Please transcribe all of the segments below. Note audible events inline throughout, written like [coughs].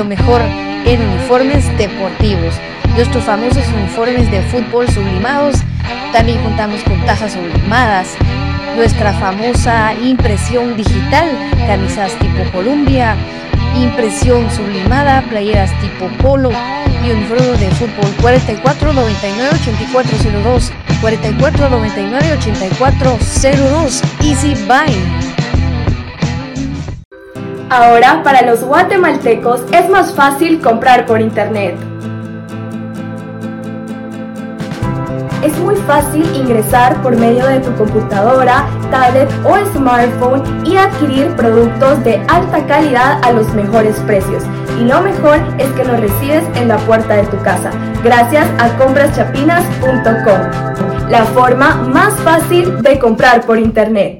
Lo mejor en uniformes deportivos. Nuestros famosos uniformes de fútbol sublimados, también contamos con tazas sublimadas, nuestra famosa impresión digital, camisas tipo Columbia, impresión sublimada, playeras tipo polo y uniforme de fútbol 4499 8402 4499 8402 Easy Buy. Ahora, para los guatemaltecos es más fácil comprar por internet. Es muy fácil ingresar por medio de tu computadora, tablet o smartphone y adquirir productos de alta calidad a los mejores precios. Y lo mejor es que los recibes en la puerta de tu casa, gracias a compraschapinas.com, la forma más fácil de comprar por internet.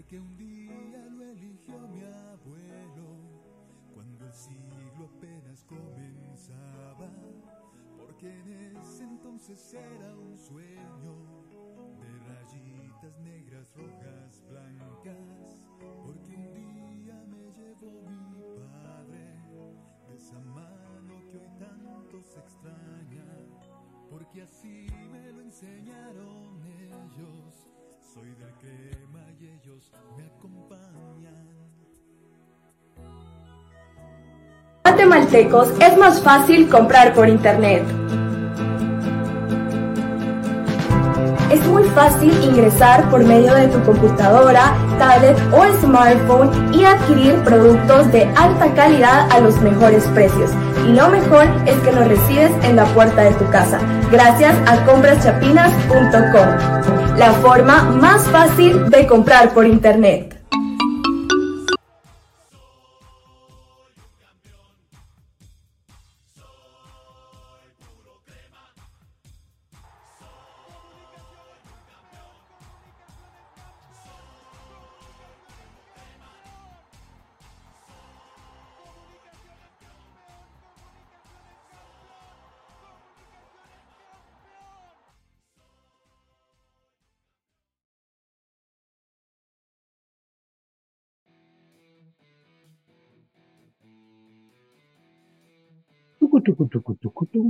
Porque un día lo eligió mi abuelo, cuando el siglo apenas comenzaba, porque en ese entonces era un sueño de rayitas negras, rojas, blancas, porque un día me llevó mi padre de esa mano que hoy tanto se extraña, porque así me lo enseñaron ellos soy del crema y ellos me. Guatemaltecos es más fácil comprar por internet. Es muy fácil ingresar por medio de tu computadora, tablet o smartphone y adquirir productos de alta calidad a los mejores precios y lo mejor es que los recibes en la puerta de tu casa, gracias a compraschapinas.com, la forma más fácil de comprar por internet. クトゥクトゥクトゥクトゥ。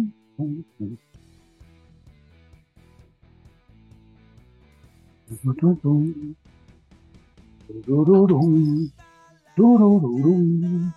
トン。ドロロン。ドロロロン。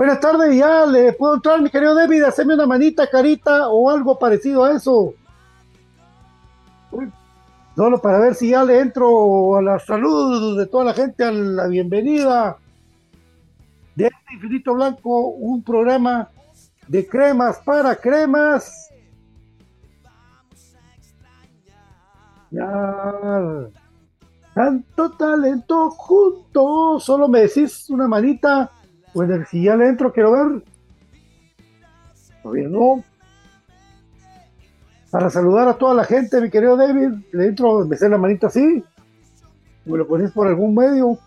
Buenas tardes, ya le puedo entrar, mi querido David, hacerme una manita, carita o algo parecido a eso. Solo para ver si ya le entro a la salud de toda la gente, a la bienvenida de este Infinito Blanco, un programa de cremas para cremas. Ya, tanto talento juntos, solo me decís una manita bueno, si ya le entro, quiero ver. Todavía no. Para saludar a toda la gente, mi querido David, le entro, me la manita así. Me lo pones por algún medio.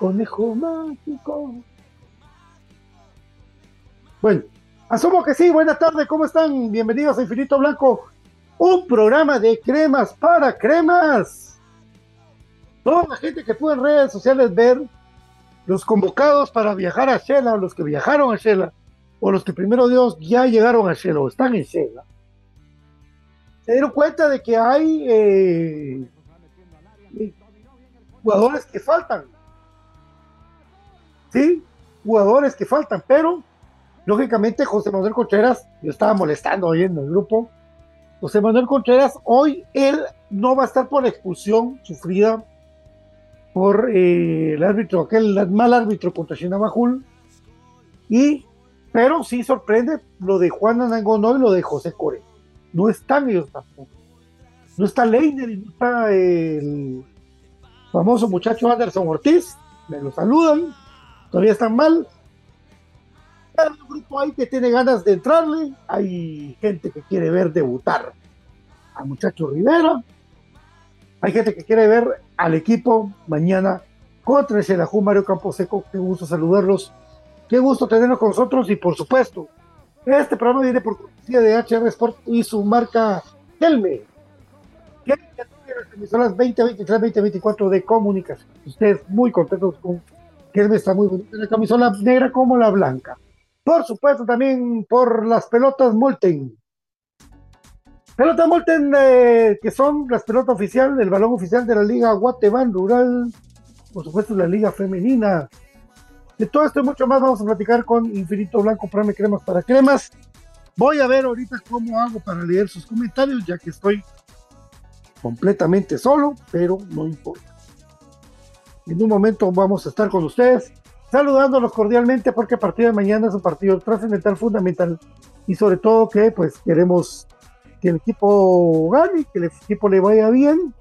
conejo mágico. Bueno, asumo que sí. Buenas tardes, ¿cómo están? Bienvenidos a Infinito Blanco, un programa de cremas para cremas toda la gente que pudo en redes sociales ver los convocados para viajar a Shela, los que viajaron a Shela, o los que primero Dios ya llegaron a Shela o están en Shela, se dieron cuenta de que hay eh, jugadores que faltan. Sí, jugadores que faltan, pero lógicamente José Manuel Contreras, yo estaba molestando hoy en el grupo, José Manuel Contreras, hoy él no va a estar por expulsión sufrida por eh, el árbitro, aquel mal árbitro contra Shinabajul. Y, pero sí sorprende lo de Juan Anangonó y lo de José Core. No están ellos tampoco. No está Leiner y no está el famoso muchacho Anderson Ortiz. Me lo saludan. Todavía están mal. Hay un grupo ahí que tiene ganas de entrarle. Hay gente que quiere ver debutar al muchacho Rivera. Hay gente que quiere ver al equipo mañana contra el Xelajú Mario Camposeco. Qué gusto saludarlos. Qué gusto tenerlos con nosotros y por supuesto, este programa viene por cortesía de HR Sport y su marca Helme. Que las emisoras 2023, 2024 de comunicación. Ustedes muy contentos con que Helme está muy bonita, la camisola negra como la blanca. Por supuesto, también por las pelotas Molten Pelota Molten, eh, que son las pelotas oficiales, el balón oficial de la Liga Guatemala Rural, por supuesto la Liga Femenina. De todo esto y mucho más vamos a platicar con Infinito Blanco, Prame Cremas para Cremas. Voy a ver ahorita cómo hago para leer sus comentarios, ya que estoy completamente solo, pero no importa. En un momento vamos a estar con ustedes, saludándolos cordialmente, porque a partir de mañana es un partido trascendental, fundamental, y sobre todo que pues queremos que el equipo gane, que el equipo le vaya bien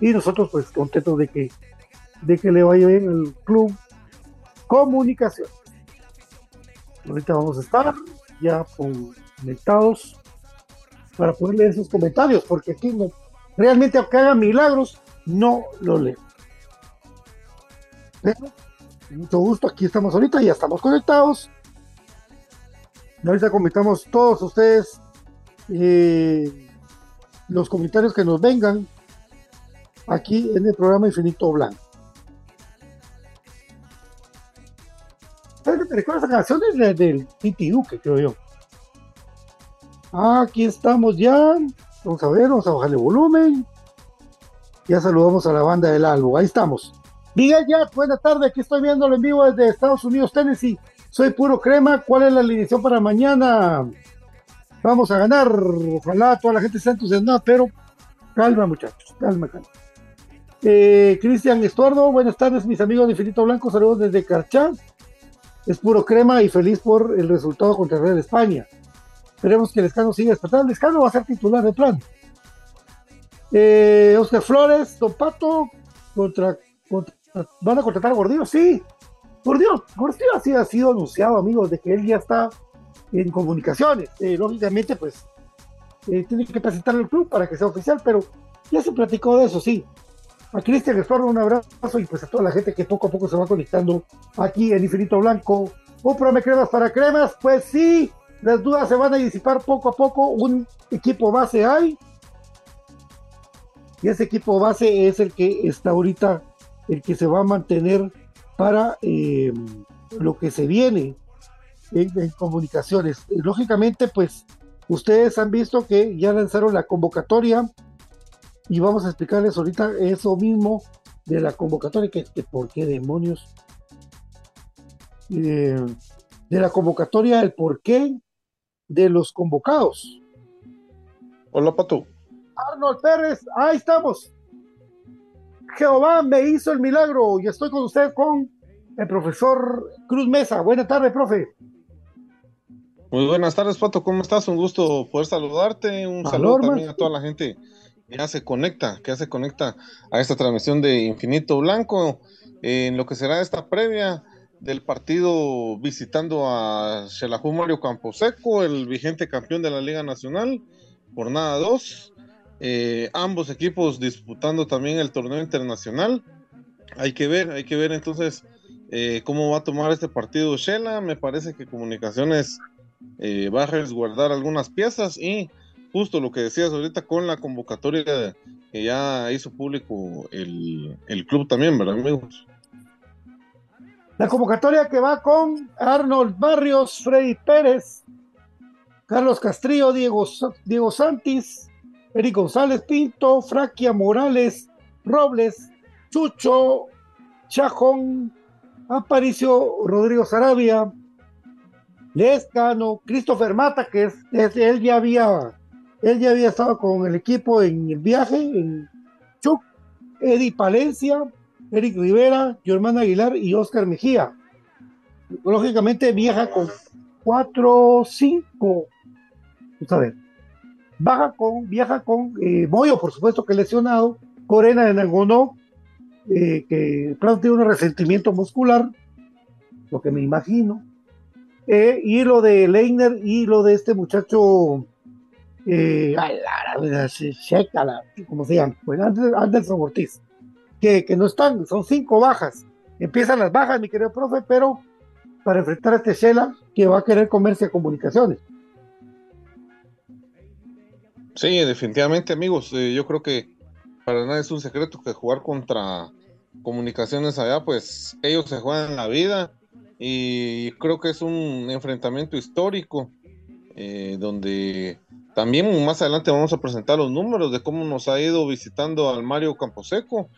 y nosotros pues contentos de que, de que le vaya bien el club comunicación. Ahorita vamos a estar ya conectados para poder leer sus comentarios, porque aquí no, realmente aunque hagan milagros, no lo leo. Mucho gusto, aquí estamos ahorita, ya estamos conectados. ahorita comentamos todos ustedes eh, los comentarios que nos vengan aquí en el programa Infinito Blanco. ¿Te recuerdas esa canción del, del Titi Duque, creo yo? Aquí estamos ya. Vamos a ver, vamos a bajarle volumen. Ya saludamos a la banda del álbum. Ahí estamos. Miguel ya, buena tarde. Aquí estoy viéndolo en vivo desde Estados Unidos, Tennessee. Soy puro crema. ¿Cuál es la alineación para mañana? Vamos a ganar. Ojalá toda la gente esté entusiasmada, pero calma, muchachos. Calma, calma. Eh, Cristian Estuardo, buenas tardes, mis amigos de Infinito Blanco. Saludos desde Carchá. Es puro crema y feliz por el resultado contra Real España. Esperemos que el Escano siga despertando. El Escano va a ser titular de plan. Eh, Oscar Flores, Don Pato, contra, ¿van a contratar a Gordillo? Sí, Gordillo, Gordillo así ha sido anunciado, amigos, de que él ya está en comunicaciones. Eh, lógicamente, pues, eh, tiene que presentar el club para que sea oficial, pero ya se platicó de eso, sí. A Cristian Estorno un abrazo y pues a toda la gente que poco a poco se va conectando aquí en Infinito Blanco. ¿Un programa cremas para cremas? Pues sí, las dudas se van a disipar poco a poco. Un equipo base hay. Y ese equipo base es el que está ahorita, el que se va a mantener para eh, lo que se viene en, comunicaciones. lógicamente, pues ustedes han visto que ya lanzaron la convocatoria y vamos a explicarles ahorita eso mismo de la convocatoria, que, por qué demonios. Eh, de la convocatoria, el porqué de los convocados. Hola, Pato. Arnold Pérez, ahí estamos. Jehová me hizo el milagro y estoy con usted con el profesor Cruz Mesa. Buenas tardes, profe. Muy buenas tardes, Pato. ¿Cómo estás? Un gusto poder saludarte. Un saludo también a toda la gente que ya se conecta, que ya se conecta a esta transmisión de Infinito Blanco en lo que será esta previa del partido visitando a Xelajú Mario Camposeco, el vigente campeón de la Liga Nacional, jornada 2. Eh, ambos equipos disputando también el torneo internacional. Hay que ver, hay que ver entonces eh, cómo va a tomar este partido Shela. Me parece que Comunicaciones eh, va a resguardar algunas piezas y justo lo que decías ahorita con la convocatoria que ya hizo público el, el club también, ¿verdad, amigos? La convocatoria que va con Arnold Barrios, Freddy Pérez, Carlos Castrillo, Diego, Diego Santis, Eric González Pinto, Fraquia Morales, Robles, Chucho, Chajón, Aparicio Rodrigo Sarabia, Lescano, Christopher Mata, que es, él ya había él ya había estado con el equipo en el viaje, en Chuc, Eddie Palencia, Eric Rivera, Germán Aguilar y Oscar Mejía. Lógicamente viaja con 4, 5. a ver. Baja con, viaja con eh, Moyo, por supuesto que lesionado, Corena de Nagonó, eh, que tiene un resentimiento muscular, lo que me imagino. Eh, y lo de Leiner y lo de este muchacho, eh, ¿cómo se llama? Pues Anderson Ortiz que, no están, son cinco bajas. Empiezan las bajas, mi querido profe, pero para enfrentar a este Shela que va a querer comerse a comunicaciones. Sí, definitivamente, amigos. Eh, yo creo que para nada es un secreto que jugar contra comunicaciones allá, pues ellos se juegan la vida y creo que es un enfrentamiento histórico eh, donde también más adelante vamos a presentar los números de cómo nos ha ido visitando al Mario Camposeco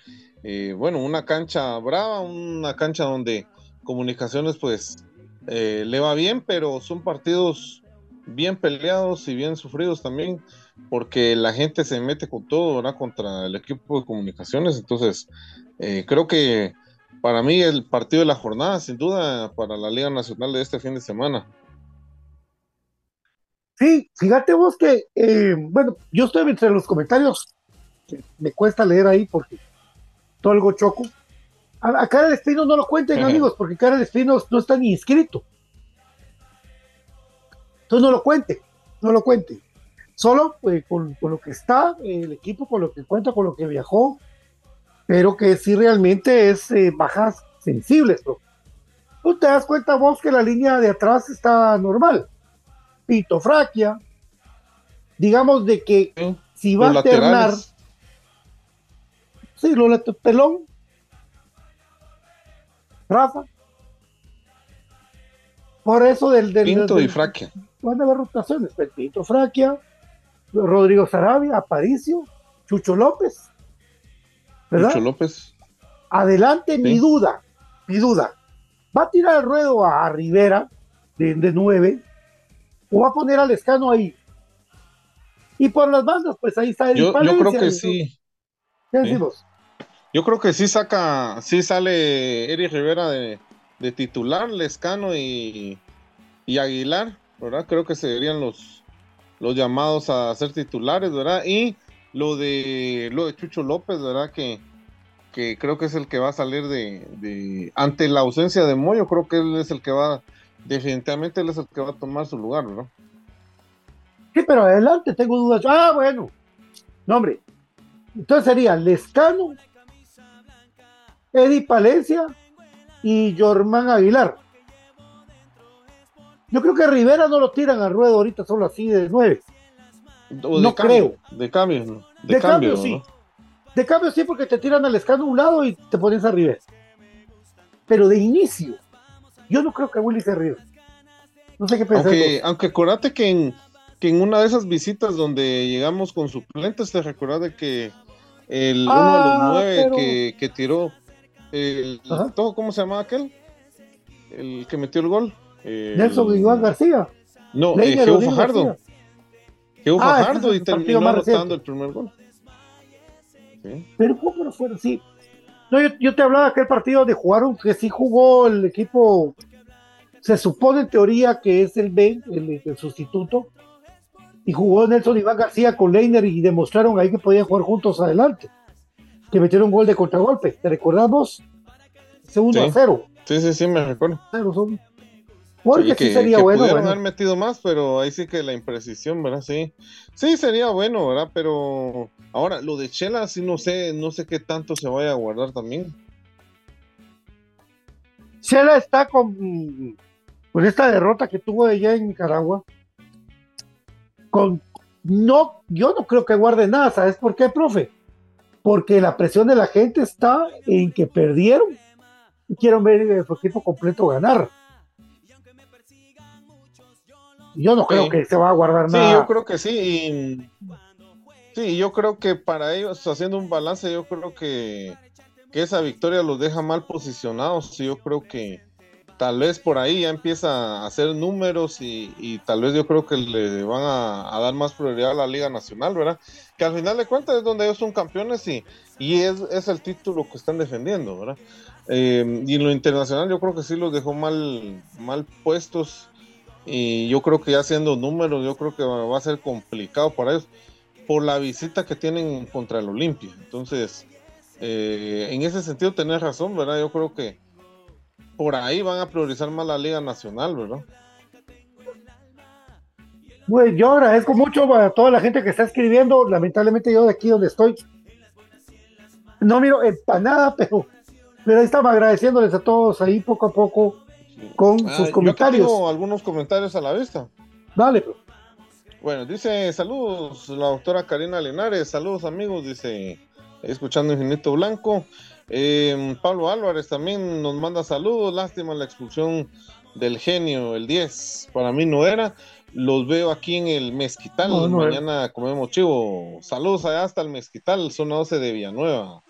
eh, bueno, una cancha brava, una cancha donde comunicaciones pues eh, le va bien, pero son partidos bien peleados y bien sufridos también, porque la gente se mete con todo, ¿verdad? Contra el equipo de comunicaciones. Entonces, eh, creo que para mí el partido de la jornada, sin duda, para la Liga Nacional de este fin de semana. Sí, fíjate vos que, bueno, yo estoy entre los comentarios, me cuesta leer ahí porque todo algo choco. A, Cara de Espino no lo cuenten, amigos, porque Cara de Espino no está ni inscrito. Entonces no lo cuente, no lo cuente. Solo pues, con, lo que está el equipo, con lo que cuenta, con lo que viajó, pero que sí realmente es eh, bajas sensibles. tú te das cuenta vos que la línea de atrás está normal. Pitofraquia, digamos de que Sí. si va a alternar, sí, lo pelón, Rafa, por eso del, del Pinto del- y Fraquia. van a haber rotaciones, pues, Pinto Fraquia, Rodrigo Sarabia, Aparicio, Chucho López, ¿verdad? Lucho López. Adelante, mi Sí. duda, mi duda. ¿Va a tirar el ruedo a Rivera de, de 9 o va a poner al escano ahí? Y por las bandas, pues ahí está Eric Yo, yo creo que ¿no? sí. ¿Qué Sí. decimos? Yo creo que sí saca, sí sale Eric Rivera de, de titular, Lescano y, y Aguilar, ¿verdad? Creo que serían los, los llamados a ser titulares, ¿verdad? Y lo de lo de Chucho López, ¿verdad? Que, que creo que es el que va a salir de, de ante la ausencia de Moyo, creo que él es el que va, definitivamente él es el que va a tomar su lugar, ¿verdad? Sí, pero adelante, tengo dudas. Ah, bueno. No, hombre. Entonces sería Lescano, Eddie Palencia y Jormán Aguilar. Yo creo que Rivera no lo tiran al ruedo ahorita solo así de 9. O de No cambio, creo. De cambio, ¿no? De, cambio, ¿no? sí. De cambio sí, porque te tiran al escano a un lado y te pones a Rivera. Pero de inicio, yo no creo que Willy se ríe. No sé qué pensar. Aunque, aunque acuérdate que en, que en una de esas visitas donde llegamos con suplentes, te recordás de que el, uno de Ah, los nueve pero- que, que tiró, el, todo, ¿cómo se llamaba aquel? El que metió el gol. El- Nelson Iván García. No, eh, Fajardo. García. Ah, ese Fajardo es y terminó anotando el primer gol. Sí. Pero ¿cómo no fuera así? No, yo, yo te hablaba de aquel partido de jugaron, que sí jugó el equipo, se supone en teoría que es el B, el, el sustituto, y jugó Nelson Iván García con Leiner y demostraron ahí que podían jugar juntos adelante. Que metieron un gol de contragolpe. ¿Te recordamos? Segundo Sí. a cero. sí, sí, sí, me recuerdo. Cero son. Porque Sí, sí sería que bueno. pudieron bueno. haber metido más, pero ahí sí que la imprecisión, ¿verdad? Sí. Sí, sería bueno, ¿verdad? Pero ahora, lo de Chela, sí no sé, no sé qué tanto se vaya a guardar también. Chela está con, con esta derrota que tuvo allá en Nicaragua. Con no, yo no creo que guarde nada, ¿sabes por qué, profe? Porque la presión de la gente está en que perdieron y quieren ver a su equipo completo ganar. Yo no creo Sí. que se va a guardar Sí, nada. yo creo que sí. y- sí, yo creo que para ellos, haciendo un balance, yo creo que, que esa victoria los deja mal posicionados. Yo creo que tal vez por ahí ya empieza a hacer números y, y tal vez yo creo que le van a, a dar más prioridad a la Liga Nacional, ¿verdad? Que al final de cuentas es donde ellos son campeones y, y es, es el título que están defendiendo, ¿verdad? Eh, y en lo internacional yo creo que sí los dejó mal, mal puestos y yo creo que ya haciendo números, yo creo que va a ser complicado para ellos por la visita que tienen contra el Olimpia. Entonces, eh, en ese sentido tenés razón, ¿verdad? Yo creo que por ahí van a priorizar más la Liga Nacional, ¿verdad? Pues yo agradezco mucho a toda la gente que está escribiendo. Lamentablemente yo de aquí donde estoy no miro empanada, [laughs] pero, pero ahí estamos agradeciéndoles a todos ahí poco a poco con Ah, sus yo comentarios. tengo algunos comentarios a la vista. Dale. Bueno, dice saludos la doctora Karina Linares, saludos amigos, dice escuchando Infinito Blanco. Eh, Pablo Álvarez también nos manda saludos, lástima la expulsión del genio, el 10, para mí no era. Los veo aquí en el Mezquital, No, no era. mañana comemos chivo. Saludos allá hasta el Mezquital, zona 12 de Villanueva.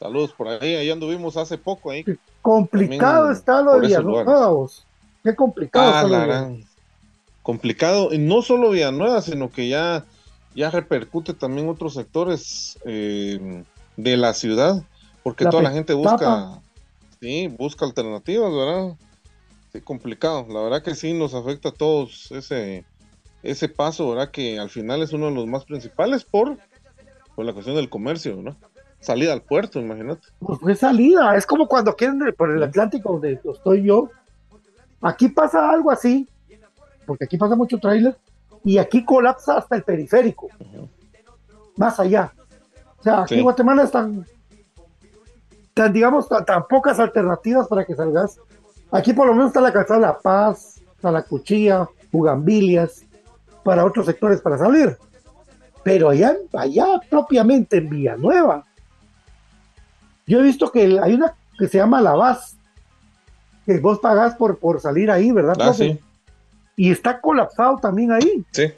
Saludos por ahí, ahí anduvimos hace poco ahí. Complicado También está lo de Villanueva. vos. Qué complicado Ah, la gran. Complicado, y no solo Villanueva, sino que ya, ya repercute también otros sectores eh, de la ciudad, porque La toda la gente busca, sí, busca alternativas, ¿verdad? Sí, complicado, la verdad que sí nos afecta a todos ese, ese paso, ¿verdad? Que al final es uno de los más principales por, por la cuestión del comercio, ¿no? Salida al puerto, imagínate. Pues fue salida. Es como cuando quieren por el Atlántico, donde estoy yo. Aquí pasa algo así, porque aquí pasa mucho tráiler, y aquí colapsa hasta el periférico. Más allá. O sea, aquí Sí. en Guatemala están, tan, digamos, tan, tan pocas alternativas para que salgas Aquí por lo menos está la calzada La Paz, está la Cuchilla, Bugambilias, para otros sectores para salir. Pero allá, allá propiamente en Villanueva, yo he visto que hay una que se llama La Vaz, que vos pagás por, por salir ahí, ¿verdad? Ah, sí. Y está colapsado también ahí. Sí.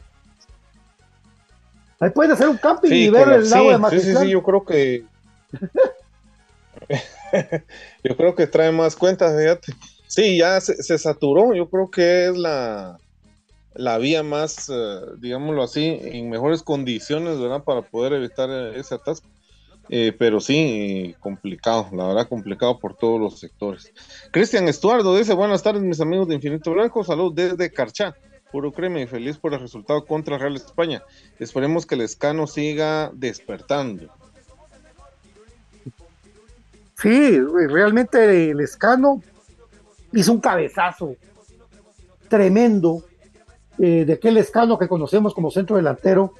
Ahí pueden hacer un camping Sí, y ver el lago sí, de sí, Mazatlán. sí, sí, yo creo que. [laughs] yo creo que trae más cuentas, fíjate. Sí, ya se, se saturó. Yo creo que es la, la vía más, eh, digámoslo así, en mejores condiciones, ¿verdad? Para poder evitar eh, ese atasco. Eh, pero sí, complicado, la verdad, complicado por todos los sectores. Cristian Estuardo dice: Buenas tardes, mis amigos de Infinito Blanco. Salud desde Carchá. Puro crema y feliz por el resultado contra Real España. Esperemos que el escano siga despertando. Sí, realmente el escano hizo un cabezazo tremendo eh, de aquel escano que conocemos como centro delantero,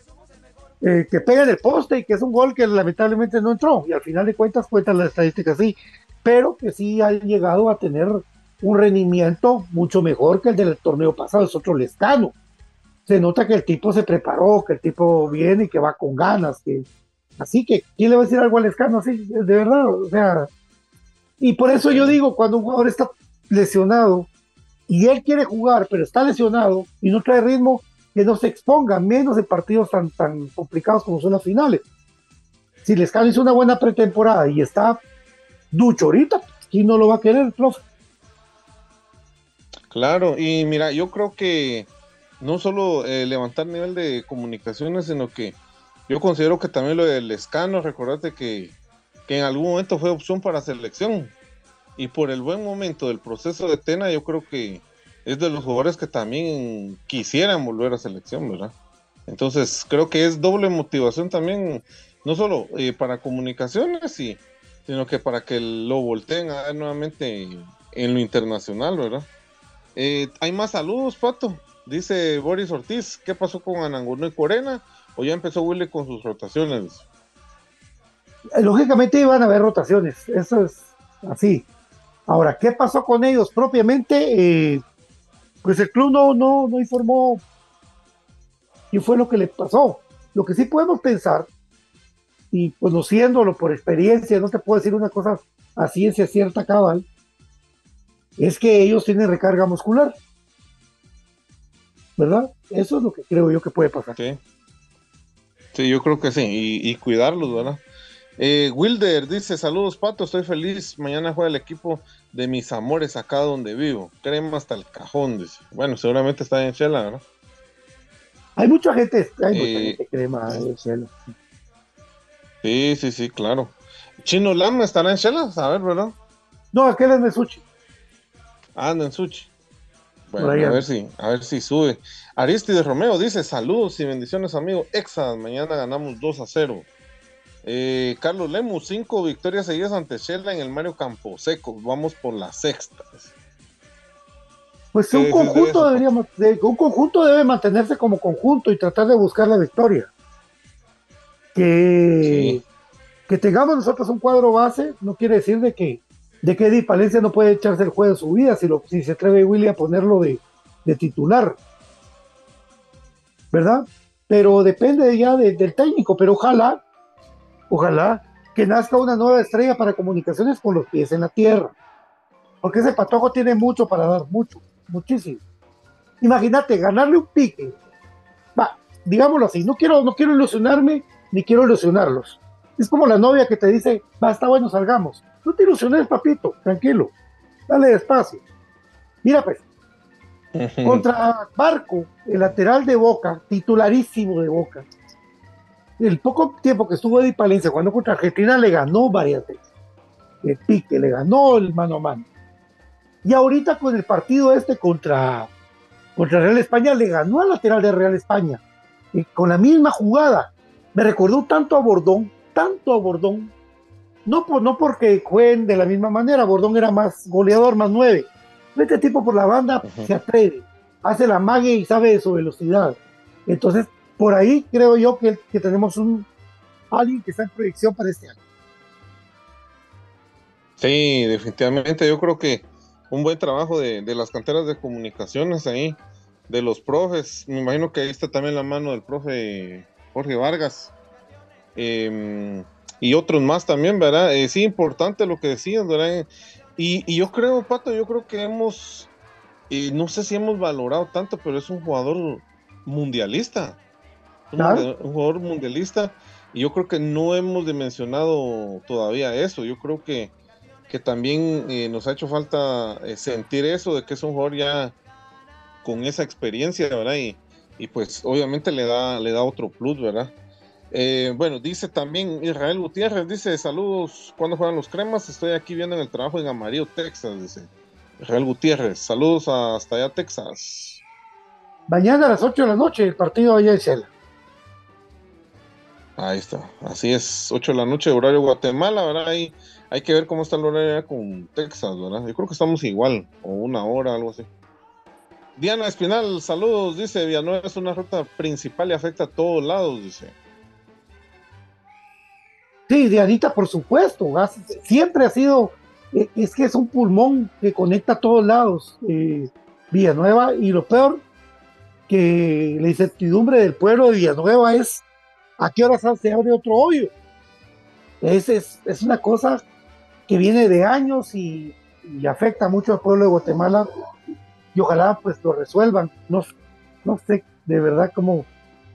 eh, que pega en el poste y que es un gol que lamentablemente no entró. Y al final de cuentas cuentan las estadísticas sí, pero que sí ha llegado a tener un rendimiento mucho mejor que el del torneo pasado, es otro lescano. Se nota que el tipo se preparó, que el tipo viene y que va con ganas, que así que ¿quién le va a decir algo al escano así? De verdad, o sea, y por eso yo digo, cuando un jugador está lesionado y él quiere jugar, pero está lesionado y no trae ritmo, que no se exponga, menos en partidos tan, tan complicados como son las finales. Si Lescano hizo una buena pretemporada y está ducho ahorita, ¿quién no lo va a querer, profe? Claro, y mira, yo creo que no solo eh, levantar nivel de comunicaciones, sino que yo considero que también lo del escano, recordate que, que en algún momento fue opción para selección. Y por el buen momento del proceso de Tena, yo creo que es de los jugadores que también quisieran volver a selección, ¿verdad? Entonces, creo que es doble motivación también, no solo eh, para comunicaciones, y, sino que para que lo volteen a ver nuevamente en lo internacional, ¿verdad? Eh, hay más saludos, Pato. Dice Boris Ortiz, ¿qué pasó con Ananguno y Corena? ¿O ya empezó Willy con sus rotaciones? Lógicamente iban a haber rotaciones, eso es así. Ahora, ¿qué pasó con ellos propiamente? Eh, pues el club no, no, no informó qué fue lo que le pasó. Lo que sí podemos pensar, y conociéndolo por experiencia, no te puedo decir una cosa a ciencia cierta cabal, es que ellos tienen recarga muscular. ¿Verdad? Eso es lo que creo yo que puede pasar. Sí, sí yo creo que sí, y, y cuidarlos, ¿verdad? Eh, Wilder dice, saludos Pato, estoy feliz, mañana juega el equipo de mis amores acá donde vivo, crema hasta el cajón, dice. Bueno, seguramente está en Chela, ¿verdad? Hay mucha gente, hay mucha Eh, gente crema en el cielo. Sí, sí, sí, claro. Chino Lama estará en Chela, a ver, ¿verdad? No, aquel es Mesuchi. Anda en Suchi. Bueno, a ver si, a ver si sube. Aristides Romeo dice, saludos y bendiciones, amigo. Exa, mañana ganamos 2 a 0. Eh, Carlos Lemus, cinco victorias seguidas ante Shela en el Mario Camposeco. Vamos por la sexta. Pues un conjunto eso. deberíamos, de- un conjunto debe mantenerse como conjunto y tratar de buscar la victoria. Que, Sí. que tengamos nosotros un cuadro base no quiere decir de que de que Eddie Palencia no puede echarse el juego de su vida si, lo, si se atreve Willy a ponerlo de, de titular. ¿Verdad? Pero depende ya de- del técnico, pero ojalá, ojalá que nazca una nueva estrella para comunicaciones con los pies en la tierra. Porque ese patojo tiene mucho para dar, mucho, muchísimo. Imagínate, ganarle un pique. Va, digámoslo así, no quiero, no quiero ilusionarme ni quiero ilusionarlos. Es como la novia que te dice, va, está bueno, salgamos. No te ilusiones, papito, tranquilo. Dale despacio. Mira, pues, [laughs] contra Barco, el lateral de Boca, titularísimo de Boca. El poco tiempo que estuvo Eddie Palencia jugando contra Argentina le ganó varias veces. El pique, le ganó el mano a mano. Y ahorita con el partido este contra, contra Real España, le ganó al lateral de Real España. Y con la misma jugada. Me recordó tanto a Bordón, tanto a Bordón. No, por, no porque jueguen de la misma manera, Bordón era más goleador, más nueve. Este tipo por la banda Ujú. se atreve, hace la magia y sabe de su velocidad. Entonces, por ahí creo yo que, que tenemos un alguien que está en proyección para este año. Sí, definitivamente. Yo creo que un buen trabajo de, las canteras de comunicaciones ahí, de los profes. Me imagino que ahí está también la mano del profe Jorge Vargas. Em, y otros más también, ¿verdad? Eh, sí, importante lo que decían, ¿verdad? Y, yo creo, Pato, yo creo que hemos, eh, no sé si hemos valorado tanto, pero es un jugador mundialista. Un, jugador mundialista. Y yo creo que no hemos dimensionado todavía eso. Yo creo que, que también eh, nos ha hecho falta sentir eso, de que es un jugador ya con esa experiencia, ¿verdad? Y, y pues obviamente le da, le da otro plus, ¿verdad? Eh, bueno, dice también Israel Gutiérrez, dice, saludos, ¿cuándo juegan los cremas? Estoy aquí viendo en el trabajo en Amarillo, Texas, dice. Israel Gutiérrez, saludos hasta allá, Texas. Mañana a las 8 de la noche, el partido allá en Cela. Ahí está, así es, 8 de la noche, horario Guatemala, ¿verdad? Ahí hay que ver cómo está el horario con Texas, ¿verdad? Yo creo que estamos igual, o una hora, algo así. Diana Espinal, saludos, dice, Villanueva es una ruta principal y afecta a todos lados, dice. Sí, Dianita, por supuesto, siempre ha sido, eh, es que es un pulmón que conecta a todos lados, eh, Villanueva, y lo peor, que la incertidumbre del pueblo de Villanueva es a qué hora se abre otro hoyo. Es, es, una cosa que viene de años y, afecta mucho al pueblo de Guatemala y ojalá pues lo resuelvan. No, no sé de verdad cómo,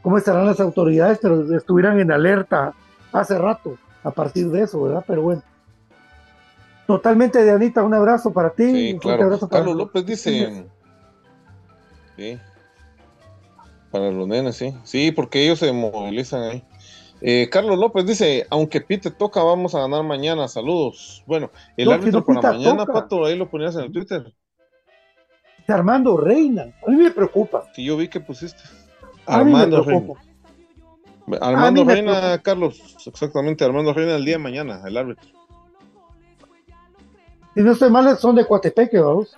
cómo estarán las autoridades, pero estuvieran en alerta hace rato a partir de eso, ¿verdad? Pero bueno. Totalmente, Dianita, un abrazo para ti. Sí, claro. Carlos López dice. Sí. Para los nenes, sí. Sí, porque ellos se movilizan ahí. Eh, Carlos López dice, aunque Pite toca, vamos a ganar mañana. Saludos. Bueno, el árbitro para mañana, Pato, ahí lo ponías en el Twitter. Armando Reina. A mí me preocupa. Sí, yo vi que pusiste. Armando Reina. Armando Reina, Carlos, exactamente, Armando Reina el día de mañana, el árbitro. Si no estoy mal, son de Coatepeque, vamos.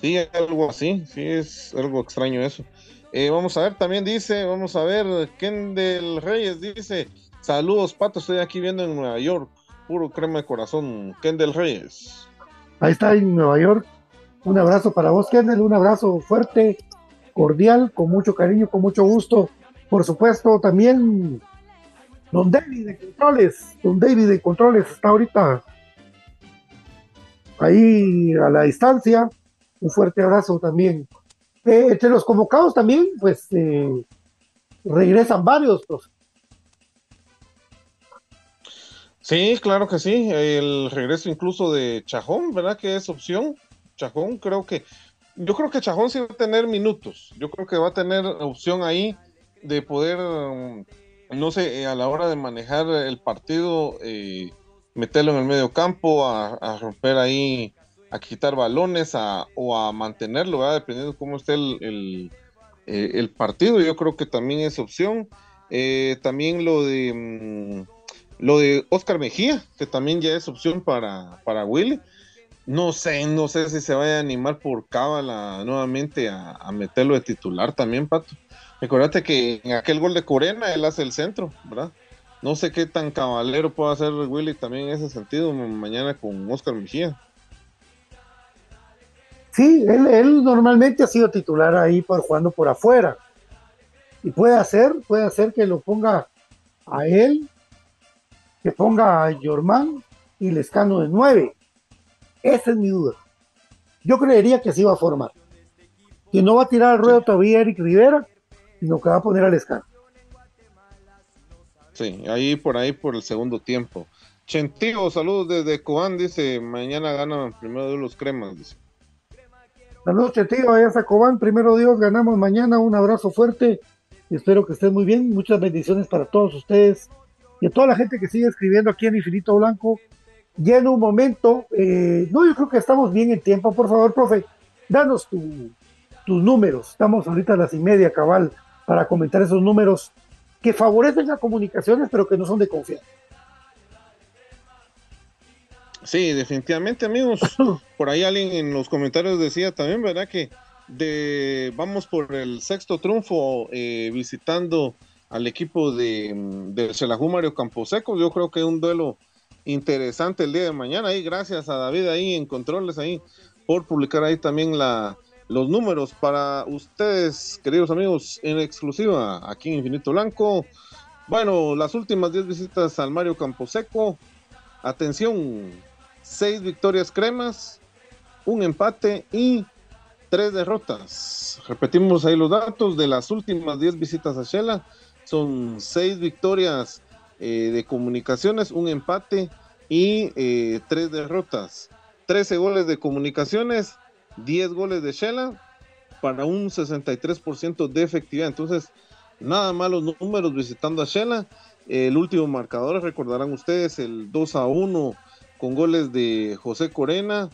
Sí, algo así, sí, es algo extraño eso. Eh, vamos a ver, también dice, vamos a ver, Kendall Reyes dice, saludos, Pato, estoy aquí viendo en Nueva York, puro crema de corazón, Kendall Reyes. Ahí está en Nueva York. Un abrazo para vos, Kendall, un abrazo fuerte cordial, con mucho cariño, con mucho gusto. Por supuesto, también Don David de Controles, Don David de Controles está ahorita ahí a la distancia. Un fuerte abrazo también. Eh, entre los convocados también, pues eh, regresan varios, Sí, claro que sí. El regreso incluso de Chajón, ¿verdad? Que es opción. Chajón, creo que yo creo que Chajón sí va a tener minutos. Yo creo que va a tener opción ahí de poder, mm, no sé, eh, a la hora de manejar el partido, meterlo en el medio campo, a, romper ahí, a quitar balones o a mantenerlo, ¿verdad? dependiendo de cómo esté el, eh, el, partido. Yo creo que también es opción. también lo de mm, lo de Oscar Mejía, que también ya es opción para, para Willy. No sé, no sé si se vaya a animar por cábala nuevamente a, meterlo de titular también, Pato. Recuérdate que en aquel gol de Corena él hace el centro, ¿verdad? No sé qué tan cabalero puede hacer Willy también en ese sentido mañana con Oscar Mejía. Sí, él, normalmente ha sido titular ahí por jugando por afuera. Y puede hacer, puede hacer que lo ponga a él, que ponga a Yormán y Lescano de nueve esa es mi duda. Yo creería que así va a formar. Que no va a tirar al ruedo todavía Eric Rivera, sino que va a poner al escano. Sí, ahí por ahí por el segundo tiempo. Chentío, saludos desde Cobán, dice, mañana ganan primero de los cremas, dice. Saludos Chentío, allá a Cobán, primero Dios, ganamos mañana, un abrazo fuerte espero que estén muy bien, muchas bendiciones para todos ustedes y a toda la gente que sigue escribiendo aquí en Infinito Blanco ya en un momento, eh, no, yo creo que estamos bien en tiempo. Por favor, profe, danos tus números. Estamos ahorita a las y media, cabal, para comentar esos números que favorecen las comunicaciones, pero que no son de confianza. Sí, definitivamente, amigos. [coughs] Por ahí alguien en los comentarios decía también, ¿verdad? Que de, vamos por el sexto triunfo eh, visitando al equipo de, de Mario Camposeco. Yo creo que es un duelo interesante el día de mañana. Y gracias a David ahí en controles ahí por publicar ahí también la, los números para ustedes, queridos amigos, en exclusiva aquí en Infinito Blanco. Bueno, las últimas 10 visitas al Mario Camposeco. Atención, 6 victorias cremas, un empate y 3 derrotas. Repetimos ahí los datos de las últimas 10 visitas a Shela. Son 6 victorias eh, de comunicaciones, un empate y eh, 3 derrotas. 13 goles de comunicaciones, 10 goles de Shela para un 63% de efectividad. Entonces, nada malos números visitando a Shela. El último marcador, recordarán ustedes, el 2 a 1 con goles de José Corena,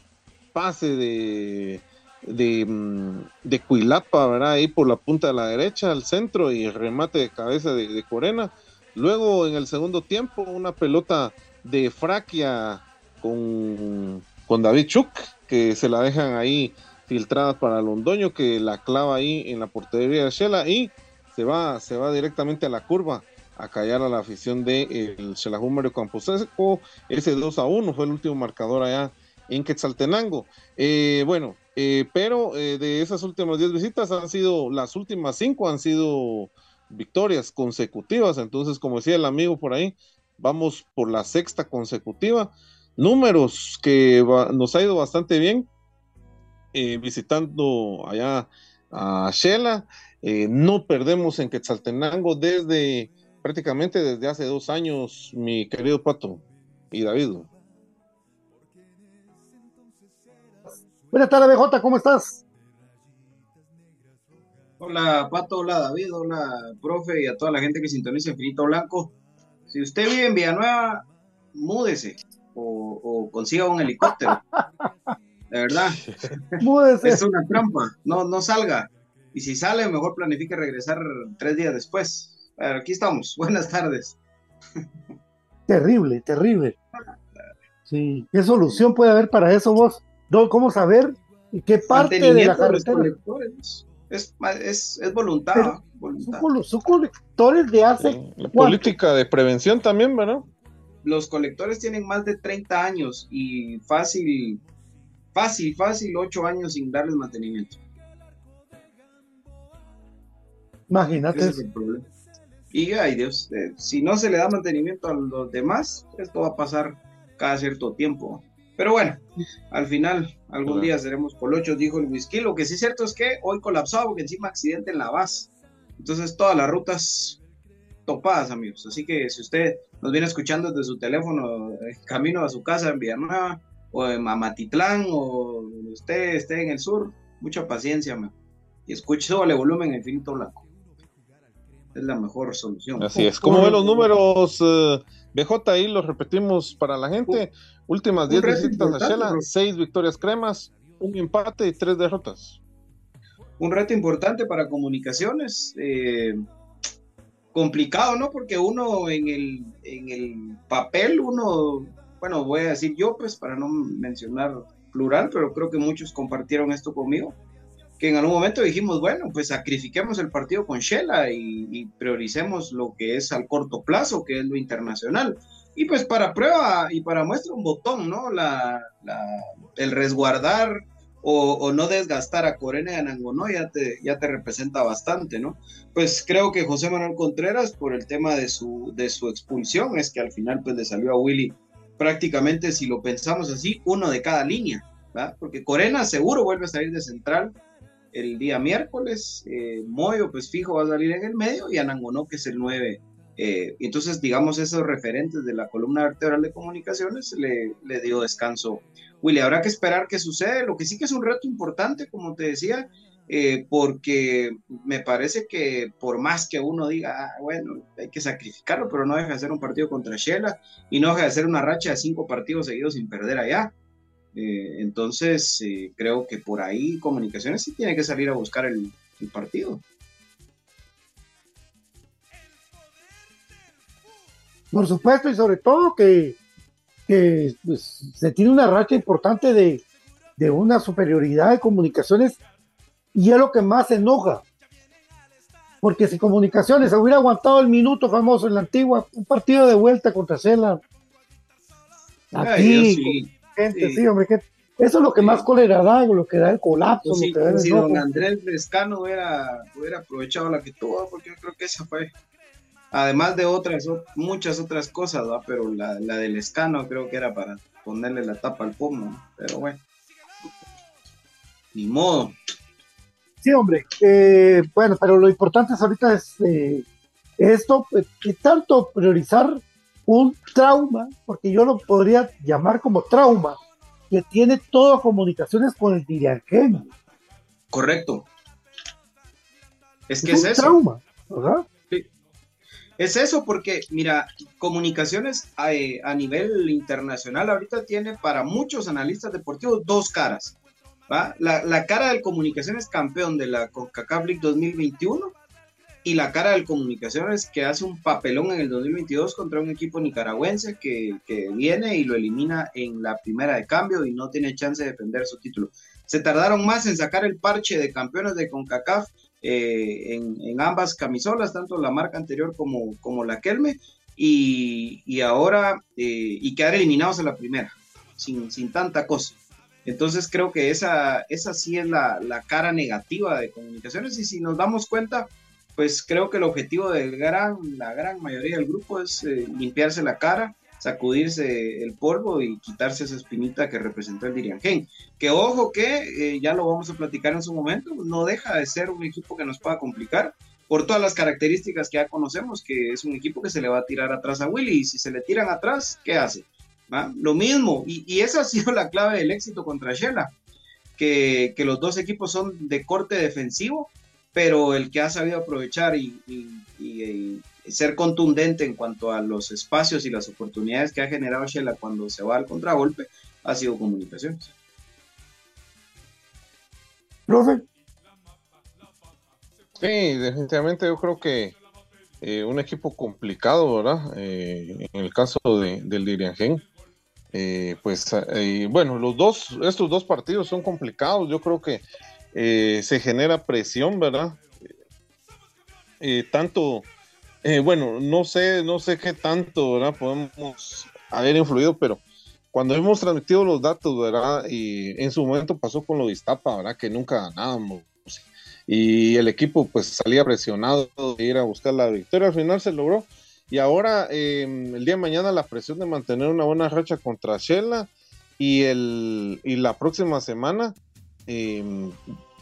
pase de, de, mm, de Cuilapa, ¿verdad? Ahí por la punta de la derecha, al centro y remate de cabeza de, de Corena. Luego en el segundo tiempo, una pelota de Fraquia con, con David Chuk, que se la dejan ahí filtrada para Londoño, que la clava ahí en la portería de Shela y se va, se va directamente a la curva a callar a la afición de el Xelajú Mario Camposeco. Ese 2 a 1 fue el último marcador allá en Quetzaltenango. Eh, bueno, eh, pero eh, de esas últimas 10 visitas han sido, las últimas 5 han sido victorias consecutivas. Entonces, como decía el amigo por ahí, vamos por la sexta consecutiva. Números que nos ha ido bastante bien eh, visitando allá a Shela. Eh, no perdemos en Quetzaltenango desde prácticamente desde hace dos años, mi querido Pato y David. Buenas tardes, BJ, ¿cómo estás? Hola Pato, hola David, hola profe y a toda la gente que sintoniza Infinito Blanco. Si usted vive en Villanueva, múdese o, o consiga un helicóptero. De verdad, [laughs] Múdese. es una trampa, no, no salga. Y si sale, mejor planifique regresar tres días después. Pero aquí estamos, [laughs] buenas tardes. Terrible, terrible. Sí, ¿qué solución puede haber para eso vos? ¿Cómo saber qué parte de la los carretera? colectores. Es, es, es voluntad. Pero- voluntad. Son, colo- son colectores de hace política de prevención también, ¿verdad? los colectores tienen más de 30 años y fácil, fácil, fácil, 8 años sin darles mantenimiento. Imagínate. Ese es el problema. Y ay Dios, eh, si no se le da mantenimiento a los demás, esto va a pasar cada cierto tiempo. Pero bueno, al final, algún día seremos colochos, dijo el whisky. Lo que sí es cierto es que hoy colapsado porque encima accidente en la base. Entonces todas las rutas topadas, amigos. Así que si usted nos viene escuchando desde su teléfono, eh, camino a su casa en Villanueva, o en Mamatitlán, o usted esté en el sur, mucha paciencia, amigo. Y escuche, súbale volumen en Infinito Blanco. Es la mejor solución. Así es. ¿Cómo ven los números, eh, BJ? Ahí los repetimos para la gente. Últimas un 10 reto visitas a Shela, bro. 6 victorias cremas, un empate y 3 derrotas. un reto importante para comunicaciones. eh, complicado, ¿no? Porque uno en el, en el papel, uno, bueno, voy a decir yo, pues, para no mencionar plural, pero creo que muchos compartieron esto conmigo, que en algún momento dijimos, bueno, pues sacrifiquemos el partido con Shela y, y prioricemos lo que es al corto plazo, que es lo internacional. Y pues para prueba y para muestra un botón, ¿no? La, la- el resguardar o, o no desgastar a Corena y a Nangonó ya te, ya te representa bastante, ¿no? Pues creo que José Manuel Contreras, por el tema de su, de su expulsión, es que al final pues le salió a Willy prácticamente, si lo pensamos así, uno de cada línea, ¿verdad? Porque Corena seguro vuelve a salir de central el día miércoles, eh, Moyo pues fijo va a salir en el medio y Anangonó que es el 9. eh, entonces, digamos, esos referentes de la columna vertebral de comunicaciones le, dio descanso Willy, habrá que esperar qué sucede. Lo que sí que es un reto importante, como te decía, eh, porque me parece que por más que uno diga, "Ah, bueno, hay que sacrificarlo, pero no deja de ser un partido contra Shela y no deja de ser una racha de cinco partidos seguidos sin perder allá. Eh, entonces, eh, creo que por ahí Comunicaciones sí tiene que salir a buscar el, el partido. Por supuesto, y sobre todo que, que, pues, se tiene una racha importante de, de una superioridad de comunicaciones y es lo que más enoja. Porque si comunicaciones hubiera aguantado el minuto famoso en la antigua, un partido de vuelta contra Cela, Aquí, sí. Gente, sí. hombre, que eso es lo que más cólera da, lo que da el colapso. Pues sí, lo que da si don Andrés Lescano hubiera, hubiera aprovechado la que tuvo, porque yo creo que esa fue, además de otras, muchas otras cosas, ¿va? pero la, la del Escano creo que era para ponerle la tapa al pomo, pero bueno, ni modo. Sí, hombre, eh, bueno, pero lo importante ahorita es eh, esto, pues, que tanto priorizar un trauma, porque yo lo podría llamar como trauma, que tiene todas comunicaciones con el Diriangén. Correcto. Es que es, eso. trauma, ¿verdad? Es eso, porque mira, comunicaciones a, eh, a, nivel internacional ahorita tiene para muchos analistas deportivos dos caras. ¿va? La, la cara del comunicaciones campeón de la CONCACAF League 2021 y la cara del Comunicaciones que hace un papelón en el 2022 contra un equipo nicaragüense que, que, viene y lo elimina en la primera de cambio y no tiene chance de defender su título. Se tardaron más en sacar el parche de campeones de CONCACAF eh, en, en, ambas camisolas, tanto la marca anterior como, como la Kelme, y, y ahora, eh, y quedar eliminados en la primera, sin, sin tanta cosa. Entonces creo que esa, esa sí es la, la cara negativa de comunicaciones y si nos damos cuenta, pues creo que el objetivo de gran, la gran mayoría del grupo es eh, limpiarse la cara, sacudirse el polvo y quitarse esa espinita que representó el Diriangén. Que ojo que, eh, ya lo vamos a platicar en su momento, no deja de ser un equipo que nos pueda complicar por todas las características que ya conocemos, que es un equipo que se le va a tirar atrás a Willy y si se le tiran atrás, ¿qué hace? Lo mismo, y, y, esa ha sido la clave del éxito contra Shela, que, que los dos equipos son de corte defensivo, pero el que ha sabido aprovechar y, y, y, y, ser contundente en cuanto a los espacios y las oportunidades que ha generado Shela cuando se va al contragolpe ha sido comunicaciones. Profe. Sí, definitivamente yo creo que eh, un equipo complicado, ¿verdad? Eh, en el caso de, del Diriangén. Eh, pues bueno, los dos, estos dos partidos son complicados. Yo creo que eh, se genera presión, ¿verdad? Eh, tanto, eh, bueno, no sé, no sé qué tanto, ¿verdad? Podemos haber influido, pero cuando hemos transmitido los datos, ¿verdad? Y en su momento pasó con lo de Iztapa, ¿verdad? Que nunca ganábamos. Y el equipo pues salía presionado de ir a buscar la victoria. Al final se logró. Y ahora, el día de mañana, la presión de mantener una buena racha contra Shela y, el, y la próxima semana eh,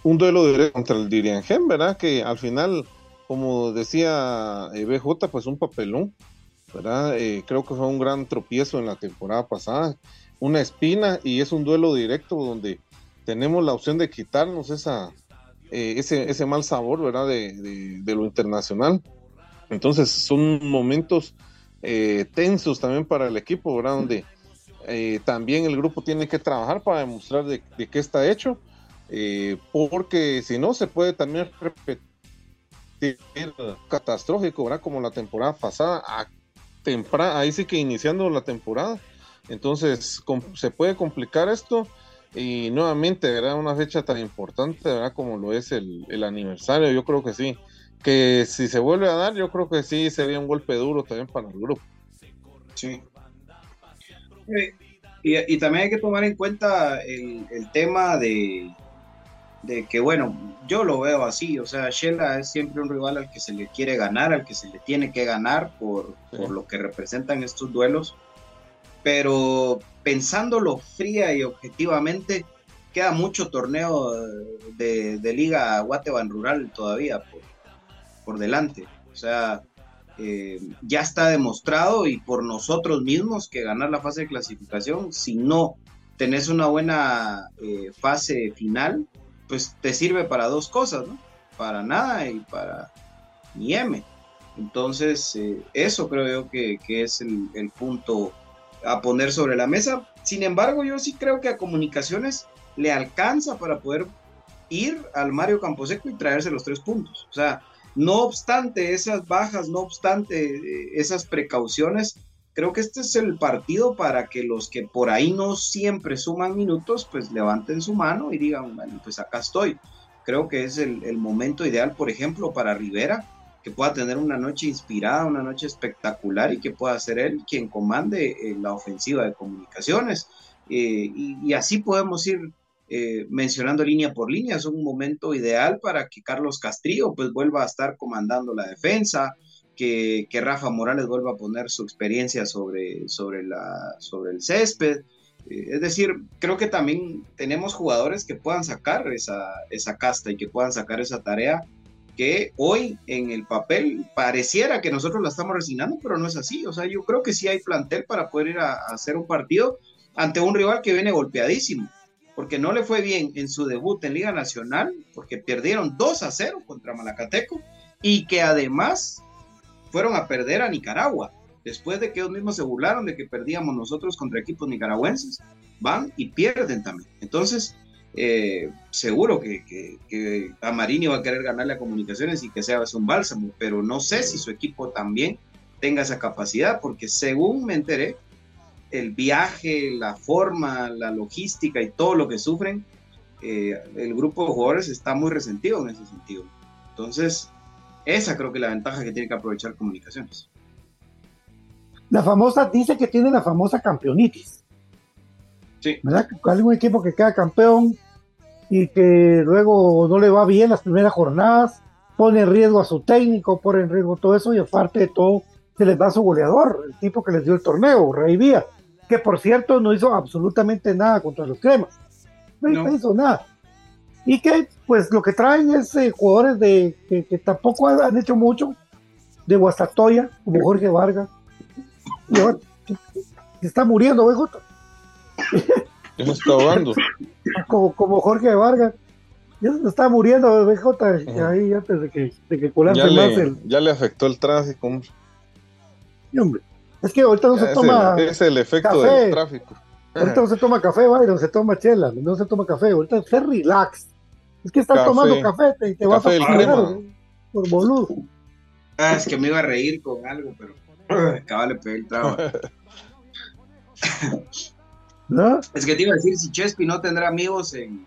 un duelo directo contra el Diriangén, ¿verdad? Que al final, como decía eh, BJ, pues un papelón, ¿verdad? Eh, creo que fue un gran tropiezo en la temporada pasada, una espina y es un duelo directo donde tenemos la opción de quitarnos esa, eh, ese, ese mal sabor, ¿verdad? De, lo internacional. Entonces son momentos tensos también para el equipo, ¿verdad? Donde también el grupo tiene que trabajar para demostrar de, de qué está hecho eh, porque si no se puede también repetir catastrófico, ¿verdad? Como la temporada pasada, a temprano, ahí sí que iniciando la temporada, entonces se puede complicar esto y nuevamente, ¿verdad? Una fecha tan importante, ¿verdad? Como lo es el, el aniversario, yo creo que sí, que si se vuelve a dar, yo creo que sí sería un golpe duro también para el grupo. Sí. Y, y, también hay que tomar en cuenta el, el tema de, de que, bueno, yo lo veo así, o sea, Shela es siempre un rival al que se le quiere ganar, al que se le tiene que ganar por, sí. por lo que representan estos duelos, pero pensándolo fría y objetivamente, queda mucho torneo de, de Liga Guateban Rural todavía por, por delante, o sea, eh, ya está demostrado y por nosotros mismos que ganar la fase de clasificación, si no tenés una buena eh, fase final, pues te sirve para dos cosas, ¿no? Para nada y para ni M. Entonces, eh, eso creo yo que, que es el, el, punto a poner sobre la mesa. Sin embargo, yo sí creo que a comunicaciones le alcanza para poder ir al Mario Camposeco y traerse los tres puntos. O sea, no obstante esas bajas, no obstante eh, esas precauciones, creo que este es el partido para que los que por ahí no siempre suman minutos, pues levanten su mano y digan, bueno, pues acá estoy. Creo que es el, momento ideal, por ejemplo, para Rivera, que pueda tener una noche inspirada, una noche espectacular y que pueda ser él quien comande eh, la ofensiva de comunicaciones. Eh, y, así podemos ir eh, mencionando línea por línea. Es un momento ideal para que Carlos Castrillo pues vuelva a estar comandando la defensa, que, Rafa Morales vuelva a poner su experiencia sobre, sobre, la, sobre el césped. es decir, creo que también tenemos jugadores que puedan sacar esa, esa casta y que puedan sacar esa tarea que hoy en el papel pareciera que nosotros la estamos resignando, pero no es así. O sea, yo creo que sí hay plantel para poder ir a, hacer un partido ante un rival que viene golpeadísimo, porque no le fue bien en su debut en Liga Nacional, porque perdieron 2 a 0 contra Malacateco y que además fueron a perder a Nicaragua. Después de que ellos mismos se burlaron de que perdíamos nosotros contra equipos nicaragüenses, van y pierden también. Entonces, eh, seguro que, que, a Marini va a querer ganarle a Comunicaciones y que sea un bálsamo, pero no sé si su equipo también tenga esa capacidad, porque según me enteré, el viaje, la forma, la logística y todo lo que sufren, eh, el grupo de jugadores está muy resentido en ese sentido. Entonces, esa creo que es la ventaja que tiene que aprovechar Comunicaciones. La famosa, dice que tiene la famosa campeonitis. Sí. ¿Verdad? Un equipo que queda campeón y que luego no le va bien las primeras jornadas, pone en riesgo a su técnico, pone en riesgo todo eso y aparte de todo se les va a su goleador, el tipo que les dio el torneo, Rey Vía, que por cierto no hizo absolutamente nada contra los cremas, no, hizo nada. Y que pues lo que traen es eh, jugadores de que, tampoco han hecho mucho, de Guastatoya, como Jorge Vargas, y ahora, se está muriendo, BJ. Ya se está ahogando. [laughs] Como, como Jorge Vargas. Ya se está muriendo BJ ahí antes de que, de que ya más le, el. Ya le afectó el tráfico. hombre. Sí, hombre. Es que ahorita no se es toma. El, es el efecto café. del tráfico. Ahorita no se toma café, Byron, se toma chela, no se toma café. Ahorita se relax. Es que estás Café. tomando café te, te vas a parar crema. por boludo. Ah, es que me iba a reír con algo, pero [laughs] acaba le pegué el trago. ¿No? Es que te iba a decir, si Chespi no tendrá amigos en,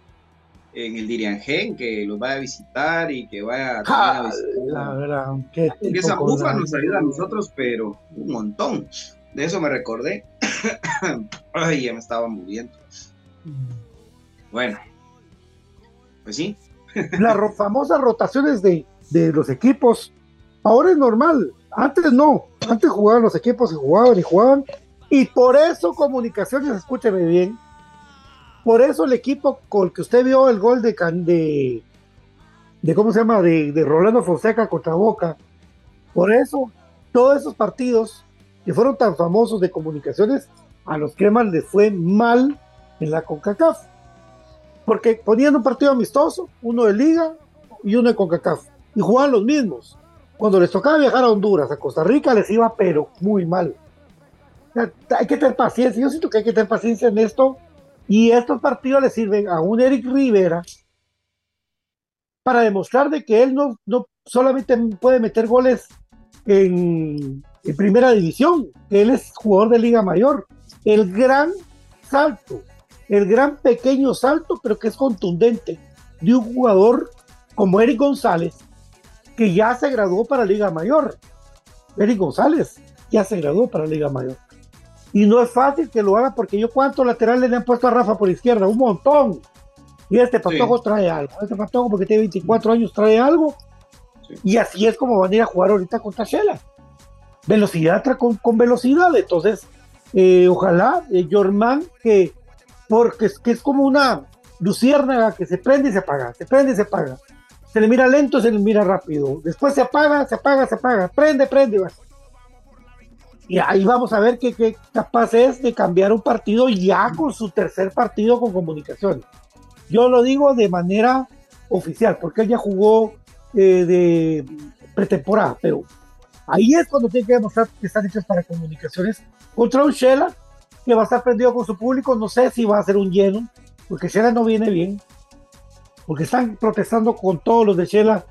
en el Diriangén, que los vaya a visitar y que vaya a visitar. la verdad, qué Porque esa bufa nos ayuda a nosotros, pero un montón. De eso me recordé. [coughs] Ay, ya me estaba muriendo. Bueno, pues sí. las famosas rotaciones de, de los equipos. Ahora es normal, antes no, antes jugaban los equipos y jugaban y jugaban, y por eso comunicaciones, escúcheme bien, por eso el equipo con el que usted vio el gol de, de, de ¿cómo se llama? De, de Rolando Fonseca contra Boca, por eso todos esos partidos que fueron tan famosos de comunicaciones, a los cremas les fue mal en la CONCACAF porque ponían un partido amistoso, uno de liga y uno de CONCACAF, y jugaban los mismos. Cuando les tocaba viajar a Honduras, a Costa Rica, les iba pero muy mal. Hay que tener paciencia, yo siento que hay que tener paciencia en esto, y estos partidos le sirven a un Eric Rivera para demostrar de que él no, no solamente puede meter goles en, en primera división, que él es jugador de Liga Mayor. El gran salto el gran pequeño salto, pero que es contundente, de un jugador como Eric González, que ya se graduó para Liga Mayor. Eric González ya se graduó para Liga Mayor. Y no es fácil que lo haga porque yo cuántos laterales le han puesto a Rafa por izquierda, un montón. Y este patojo trae algo. Este patojo porque tiene 24 años trae algo. Sí. Y así es como van a ir a jugar ahorita contra Shela. Velocidad con, con velocidad. Entonces, eh, ojalá eh, Jorman que porque es que es como una luciérnaga que se prende y se apaga, se prende y se apaga. Se le mira lento, se le mira rápido. Después se apaga, se apaga, se apaga. Prende, prende. Y ahí vamos a ver qué, qué capaz es de cambiar un partido ya con su tercer partido con comunicación. Yo lo digo de manera oficial, porque él ya jugó eh, de pretemporada, pero ahí es cuando tiene que demostrar que están hechos para comunicaciones contra un Shela que va a estar prendido con su público. No sé si va a ser un lleno, porque Shela no viene bien, porque están protestando con todos los de Shela,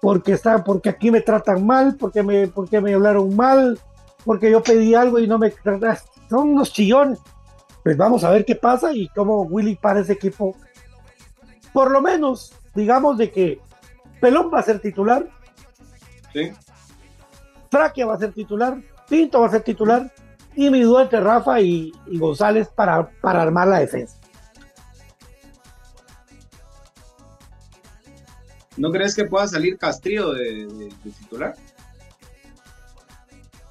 porque están, porque aquí me tratan mal, porque me, porque me hablaron mal, porque yo pedí algo y no me tratan. Son unos chillones. Pues vamos a ver qué pasa y cómo Willy para ese equipo. Por lo menos, digamos de que Pelón va a ser titular, Sí. Fraquia va a ser titular, Pinto va a ser titular, y mi duda entre Rafa y, y González para, para armar la defensa. ¿No crees que pueda salir Castrillo de, de- de titular?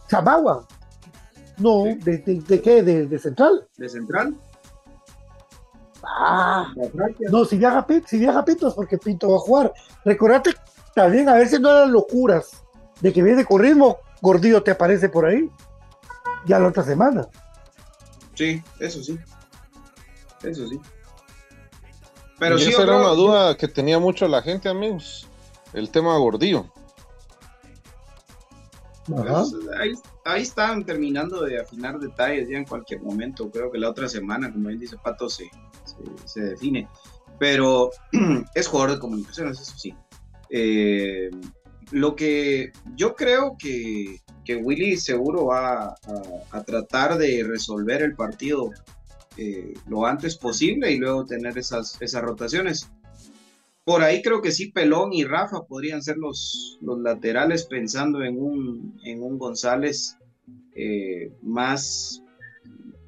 Chamagua. No, Sí. de, qué? ¿De, central? ¿De central? Ah, no, si viaja, si viaja Pinto es porque Pinto va a jugar. Recordate también, a ver si no eran locuras de que viene con ritmo, Gordillo te aparece por ahí. Ya la otra semana. Sí, eso sí. Eso sí. Pero y sí, esa era una duda que tenía mucho la gente, amigos. El tema gordillo. Pues, ahí, ahí están terminando de afinar detalles ya en cualquier momento. Creo que la otra semana, como bien dice Pato, se, se, se define. Pero [clears throat] es jugador de comunicaciones, eso sí. Eh, lo que yo creo que, que Willy seguro va a, tratar de resolver el partido eh, lo antes posible y luego tener esas, esas rotaciones. Por ahí creo que sí, Pelón y Rafa podrían ser los, los laterales pensando en un, en un González eh, más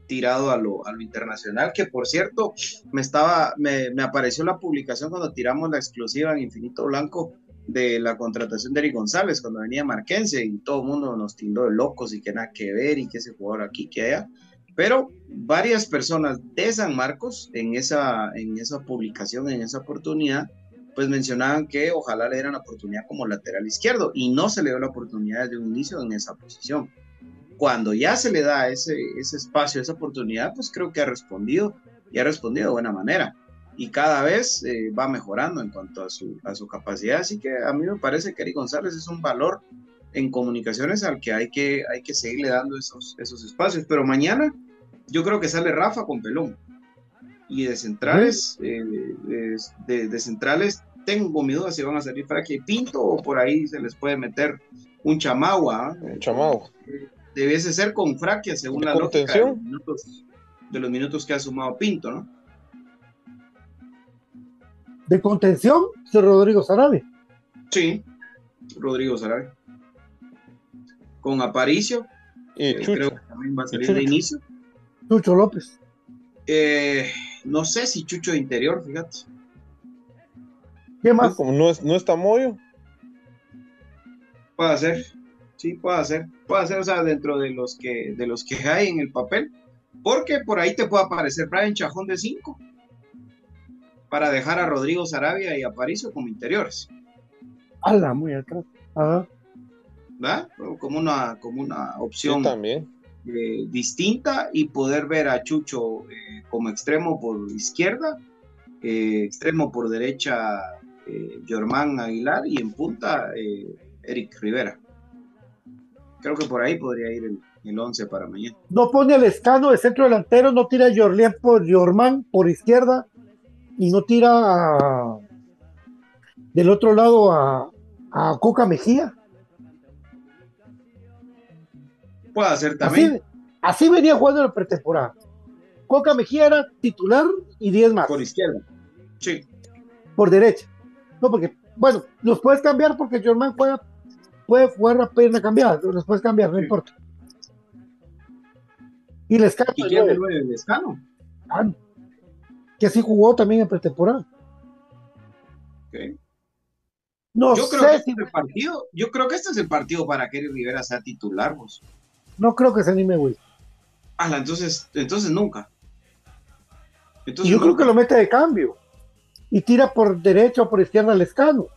tirado a lo, a lo internacional, que por cierto, me estaba, me, me apareció la publicación cuando tiramos la exclusiva en Infinito Blanco de la contratación de Eric González cuando venía Marquense y todo el mundo nos tildó de locos y que nada que ver y que ese jugador aquí, que allá. Pero varias personas de San Marcos en esa, en esa publicación, en esa oportunidad, pues mencionaban que ojalá le dieran la oportunidad como lateral izquierdo y no se le dio la oportunidad desde un inicio en esa posición. Cuando ya se le da ese, ese espacio, esa oportunidad, pues creo que ha respondido y ha respondido de buena manera. Y cada vez eh, va mejorando en cuanto a su, a su capacidad. Así que a mí me parece que Eric González es un valor en comunicaciones al que hay que, hay que seguirle dando esos, esos espacios. Pero mañana yo creo que sale Rafa con Pelón. Y de centrales, eh, de, de- centrales, tengo mi duda si van a salir Fraque y Pinto o por ahí se les puede meter un chamagua. ¿ah? Un chamao. Debiese ser con Fraquia, según ¿De la lógica de los, minutos, de los minutos que ha sumado Pinto, ¿no? De contención, es Rodrigo Sarabia. Sí, Rodrigo Sarabia. Con Aparicio, eh, Chucho. creo que también va a salir Chucho. de inicio. Chucho López. Eh, no sé si Chucho de interior, fíjate. ¿Qué más? Como no, es, no está Moyo. Puede ser, sí, puede ser, puede ser, o sea, dentro de los que, de los que hay en el papel, porque por ahí te puede aparecer Brian Chajón de 5 para dejar a Rodrigo Sarabia y a Aparicio como interiores, Ala, muy atrás. Ajá. ¿verdad? Como una, como una Sí, opción también. eh, distinta y poder ver a Chucho eh, como extremo por izquierda, eh, extremo por derecha eh, Germán Aguilar y en punta eh, Eric Rivera. Creo que por ahí podría ir el, el 11 para mañana. No pone al escano de centro delantero, no tira a Jorlián por Jormán por izquierda y no tira a- del otro lado a, a Coca Mejía. Puede ser también. Así, así venía jugando la pretemporada. Coca Mejía era titular y 10 más Por izquierda. Sí. por derecha. No, porque, bueno, los puedes cambiar porque Jormán juega, puede jugar a pierna cambiada, los puedes cambiar, no Sí. importa. Y les escano ¿Y quién de. Ah, que así jugó también en pretemporada. Ok. No Yo creo sé que si este es el partido. Yo creo que este es el partido para que Eric Rivera sea titular, vos. no creo que se anime, güey. Ala, entonces, entonces nunca. Entonces yo creo que lo mete de cambio. Y tira por derecha o por izquierda al escano.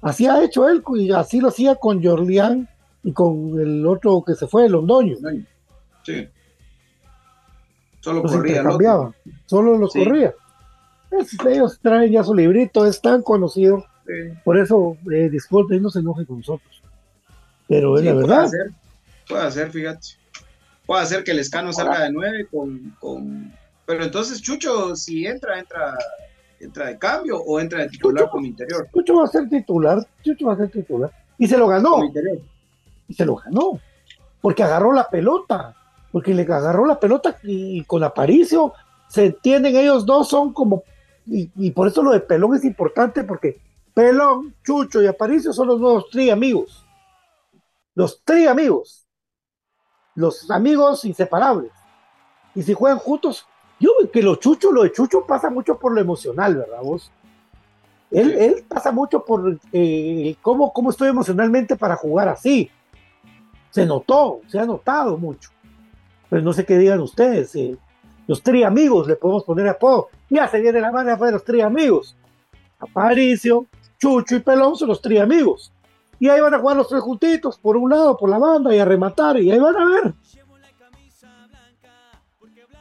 Así ha hecho él, y así lo hacía con Jorlián y con el otro que se fue, el Londoño. Sí. Solo Los corría intercambiaba, solo los Sí. corría. Es- ellos traen ya su librito, es tan conocido, Sí. por eso, eh, disculpen, no se enoje con nosotros. Pero es Sí, la puede verdad. ser. Puede ser, fíjate. Puede ser que el escano salga de nueve con, con. Pero entonces, Chucho, si entra, entra, entra de cambio o entra de titular Chucho. como interior. Chucho va a ser titular, Chucho va a ser titular. Y se lo ganó. Y se lo ganó. Porque agarró la pelota. Porque le agarró la pelota y, con Aparicio se entienden ellos dos, son como. Y, y por eso lo de Pelón es importante porque Pelón, Chucho y Aparicio son los nuevos tri amigos. los tres amigos, los amigos inseparables. Y si juegan juntos, yo que lo chucho, lo de Chucho pasa mucho por lo emocional, ¿verdad vos? Él, él pasa mucho por eh, cómo, cómo estoy emocionalmente para jugar así. Se notó, se ha notado mucho. Pero no sé qué digan ustedes. eh, los tres amigos, le podemos poner apodo. Ya se viene la mano de los tres amigos. Aparicio, Chucho y Pelón son los tres amigos. Y ahí van a jugar los tres juntitos, por un lado, por la banda, y a rematar, y ahí van a ver.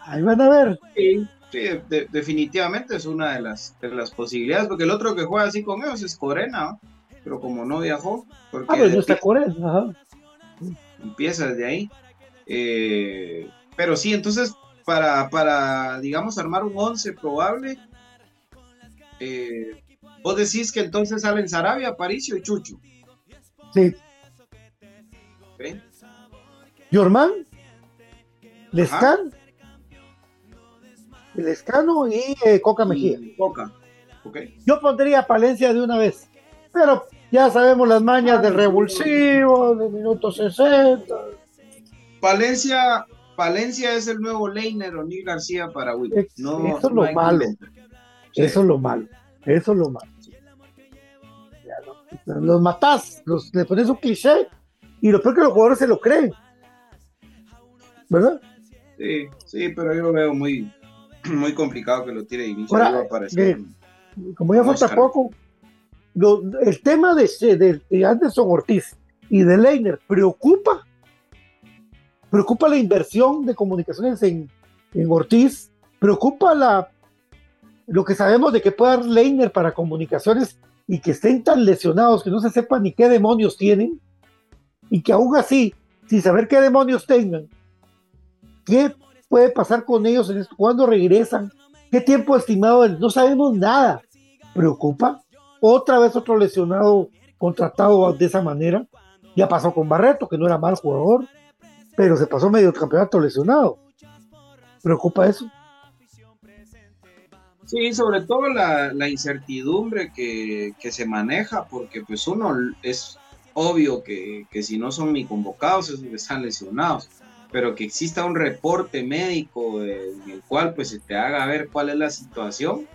Ahí van a ver. Sí, sí, de- definitivamente es una de las, de las posibilidades, porque el otro que juega así con ellos es Corena, ¿no? pero como no viajó, porque Ah, pero no de está. Ajá. empieza desde ahí. Eh, pero sí, entonces, para, para, digamos, armar un 11 probable, eh, vos decís que entonces salen Sarabia, Aparicio y Chucho. Sí. ¿ok? Yorman, Lescan, Lescano y eh, Coca Mejía. Y Coca. ¿ok? Yo pondría Palencia de una vez. Pero ya sabemos las mañas del revulsivo, de minuto 60. Palencia, Palencia es el nuevo Leiner o Neil García para. Ex- No, eso es lo malo. Sí. Eso es lo malo. Eso es lo malo. Ya, ¿no? Los matás, los, le pones un cliché y lo peor que los jugadores se lo creen. ¿Verdad? Sí, sí, pero yo lo veo muy, [clears throat] muy complicado que lo tire inicio. Ahora, eh, Como ya falta poco, lo- el tema de, de, de Anderson Ortiz y de Leiner preocupa. Preocupa la inversión de comunicaciones en, en Ortiz. Preocupa la, lo que sabemos de que pueda dar Leiner para comunicaciones y que estén tan lesionados que no se sepa ni qué demonios tienen. Y que aún así, sin saber qué demonios tengan, qué puede pasar con ellos en regresan, qué tiempo estimado, no sabemos nada. Preocupa. Otra vez otro lesionado contratado de esa manera. Ya pasó con Barreto, que no era mal jugador, pero se pasó medio campeonato lesionado. Preocupa eso. Sí, sobre todo la, la incertidumbre que, que se maneja, porque pues uno es obvio que, que si no son ni convocados es porque están lesionados, pero que exista un reporte médico en el cual pues se te haga ver cuál es la situación,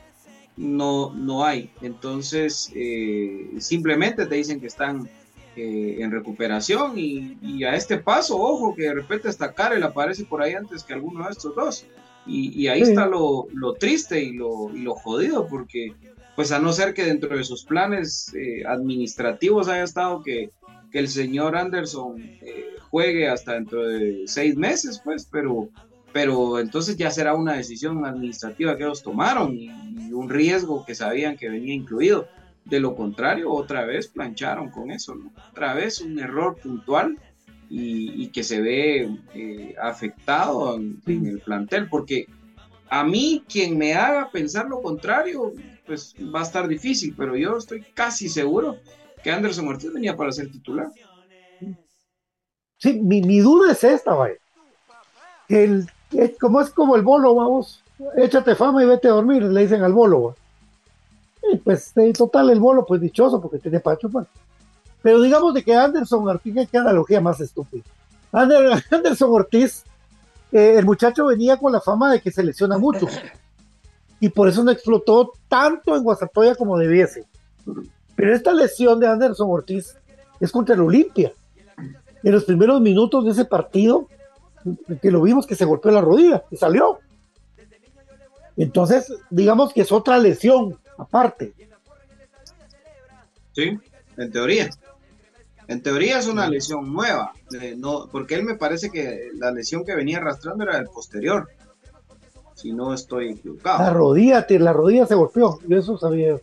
no, no hay. Entonces, eh, simplemente te dicen que están eh, en recuperación y, y a este paso, ojo, que de repente hasta Karel aparece por ahí antes que alguno de estos dos. Y, y ahí Sí. está lo, lo triste y lo, y lo jodido, porque pues a no ser que dentro de sus planes eh, administrativos haya estado que, que el señor Anderson eh, juegue hasta dentro de seis meses, pues, pero, pero entonces ya será una decisión administrativa que ellos tomaron y, y un riesgo que sabían que venía incluido. De lo contrario, otra vez plancharon con eso, ¿no? Otra vez un error puntual y, y que se ve eh, afectado en, en el plantel, porque a mí quien me haga pensar lo contrario, pues va a estar difícil, pero yo estoy casi seguro que Anderson Ortiz venía para ser titular. Sí, mi, mi duda es esta, vaya. El, es como es como el bolo, vamos, échate fama y vete a dormir, le dicen al bolo. va. Y pues en total el bolo, pues dichoso porque tiene para. Pero digamos de que Anderson Ortiz, qué analogía más estúpida. Ander- [laughs] Anderson Ortiz, eh, el muchacho venía con la fama de que se lesiona mucho. Y por eso no explotó tanto en Guasatoya como debiese. Pero esta lesión de Anderson Ortiz es contra el Olimpia en los primeros minutos de ese partido, que lo vimos que se golpeó la rodilla y salió. Entonces, digamos que es otra lesión aparte. Sí, en teoría. En teoría es una lesión nueva, eh, no, porque él me parece que la lesión que venía arrastrando era del posterior, si no estoy La equivocado. rodilla, te- la rodilla se golpeó, yo eso sabía.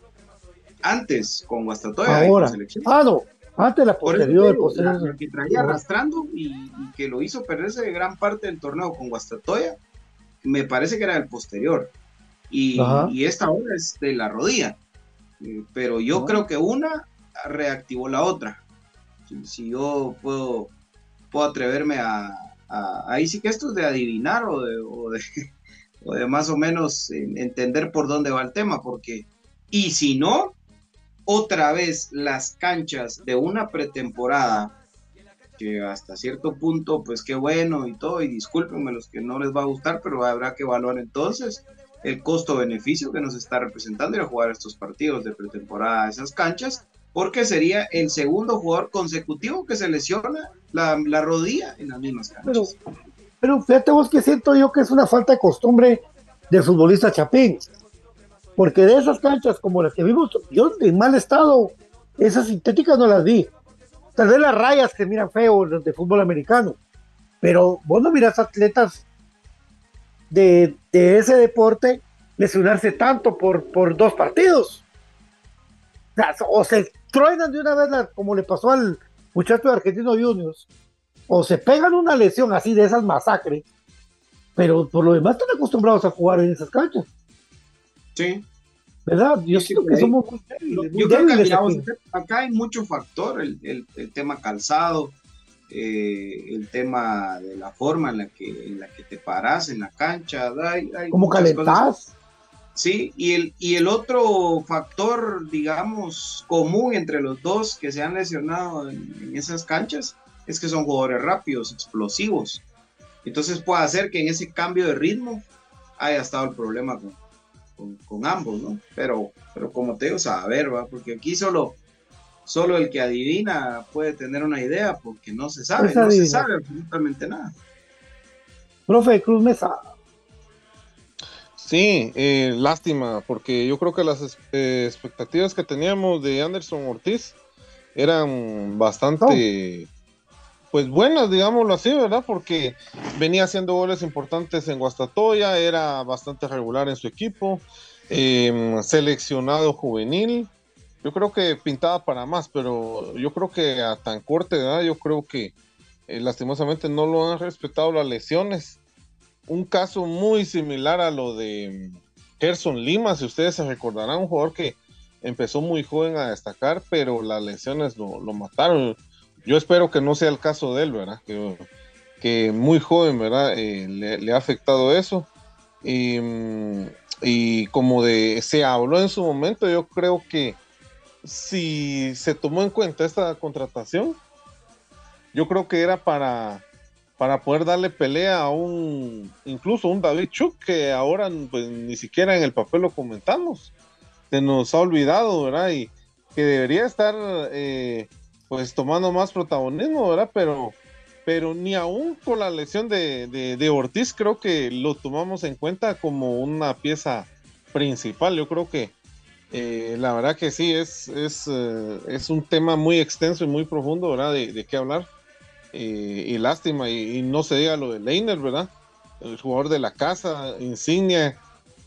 Antes, con Guastatoya, y Ahora. Ah, no, antes la Por eso posterior, el la- la que traía arrastrando y, y que lo hizo perderse de gran parte del torneo con Guastatoya, me parece que era el posterior. Y, esta ahora es de la rodilla. Eh, pero yo creo que una reactivó la otra. Si, si yo puedo, puedo atreverme a, a- Ahí sí que esto es de adivinar o de, o de, [laughs] o de más o menos en- entender por dónde va el tema, porque... Y si no, otra vez las canchas de una pretemporada que hasta cierto punto, pues qué bueno y todo, y discúlpenme los que no les va a gustar, pero habrá que evaluar entonces el costo-beneficio que nos está representando ir a jugar estos partidos de pretemporada a esas canchas, porque sería el segundo jugador consecutivo que se lesiona la, la rodilla en las mismas canchas. Pero, pero fíjate vos que siento yo que es una falta de costumbre del futbolista Chapín, porque de esas canchas como las que vimos, yo en mal estado, esas sintéticas no las vi. Tal vez las rayas que miran feo de fútbol americano, pero vos no miras atletas de, de ese deporte lesionarse tanto por, por dos partidos. O, sea, o se truenan de una vez, la- como le pasó al muchacho de Argentino Juniors, o se pegan una lesión así de esas masacres, pero por lo demás están acostumbrados a jugar en esas canchas, Sí, ¿verdad? Yo Sí, siento que somos muy débiles, muy Yo creo que débiles acá hay mucho factor, el, el- el tema calzado, eh, el tema de la forma en la que, en la que te paras en la cancha, hay, hay como muchas cosas. calentás. Sí, y el, y el otro factor, digamos, común entre los dos que se han lesionado en, en esas canchas es que son jugadores rápidos, explosivos. Entonces puede hacer que en ese cambio de ritmo haya estado el problema con, con- con ambos, ¿no? Pero, pero como te digo, a ver, ¿va? Porque aquí solo, solo el que adivina puede tener una idea, porque no se sabe, Pues no se sabe absolutamente nada. Profe Cruz Mesa, Sí, eh, lástima, porque yo creo que las eh, expectativas que teníamos de Anderson Ortiz eran bastante, pues buenas, digámoslo así, ¿verdad? Porque venía haciendo goles importantes en Guastatoya, era bastante regular en su equipo, eh, seleccionado juvenil. Yo creo que pintaba para más, pero yo creo que a tan corta edad, yo creo que eh, lastimosamente no lo han respetado las lesiones un caso muy similar a lo de mm, Gerson Lima, si ustedes se recordarán, un jugador que empezó muy joven a destacar, pero las lesiones lo, lo mataron. Yo espero que no sea el caso de él, ¿verdad? Que, que muy joven, ¿verdad? Eh, le, le ha afectado eso. Y, mm, y como de se habló en su momento, yo creo que si se tomó en cuenta esta contratación, yo creo que era para para poder darle pelea a un, incluso un David Chuk, que ahora pues ni siquiera en el papel lo comentamos. Se nos ha olvidado, ¿verdad? Y que debería estar eh, pues tomando más protagonismo, ¿verdad? Pero, pero ni aún con la lesión de, de, de Ortiz creo que lo tomamos en cuenta como una pieza principal. Yo creo que eh, la verdad que sí, es, es, eh, es un tema muy extenso y muy profundo, ¿verdad? De, qué hablar. Eh, y lástima, y, no se diga lo de Leiner, ¿verdad? El jugador de la casa, insignia,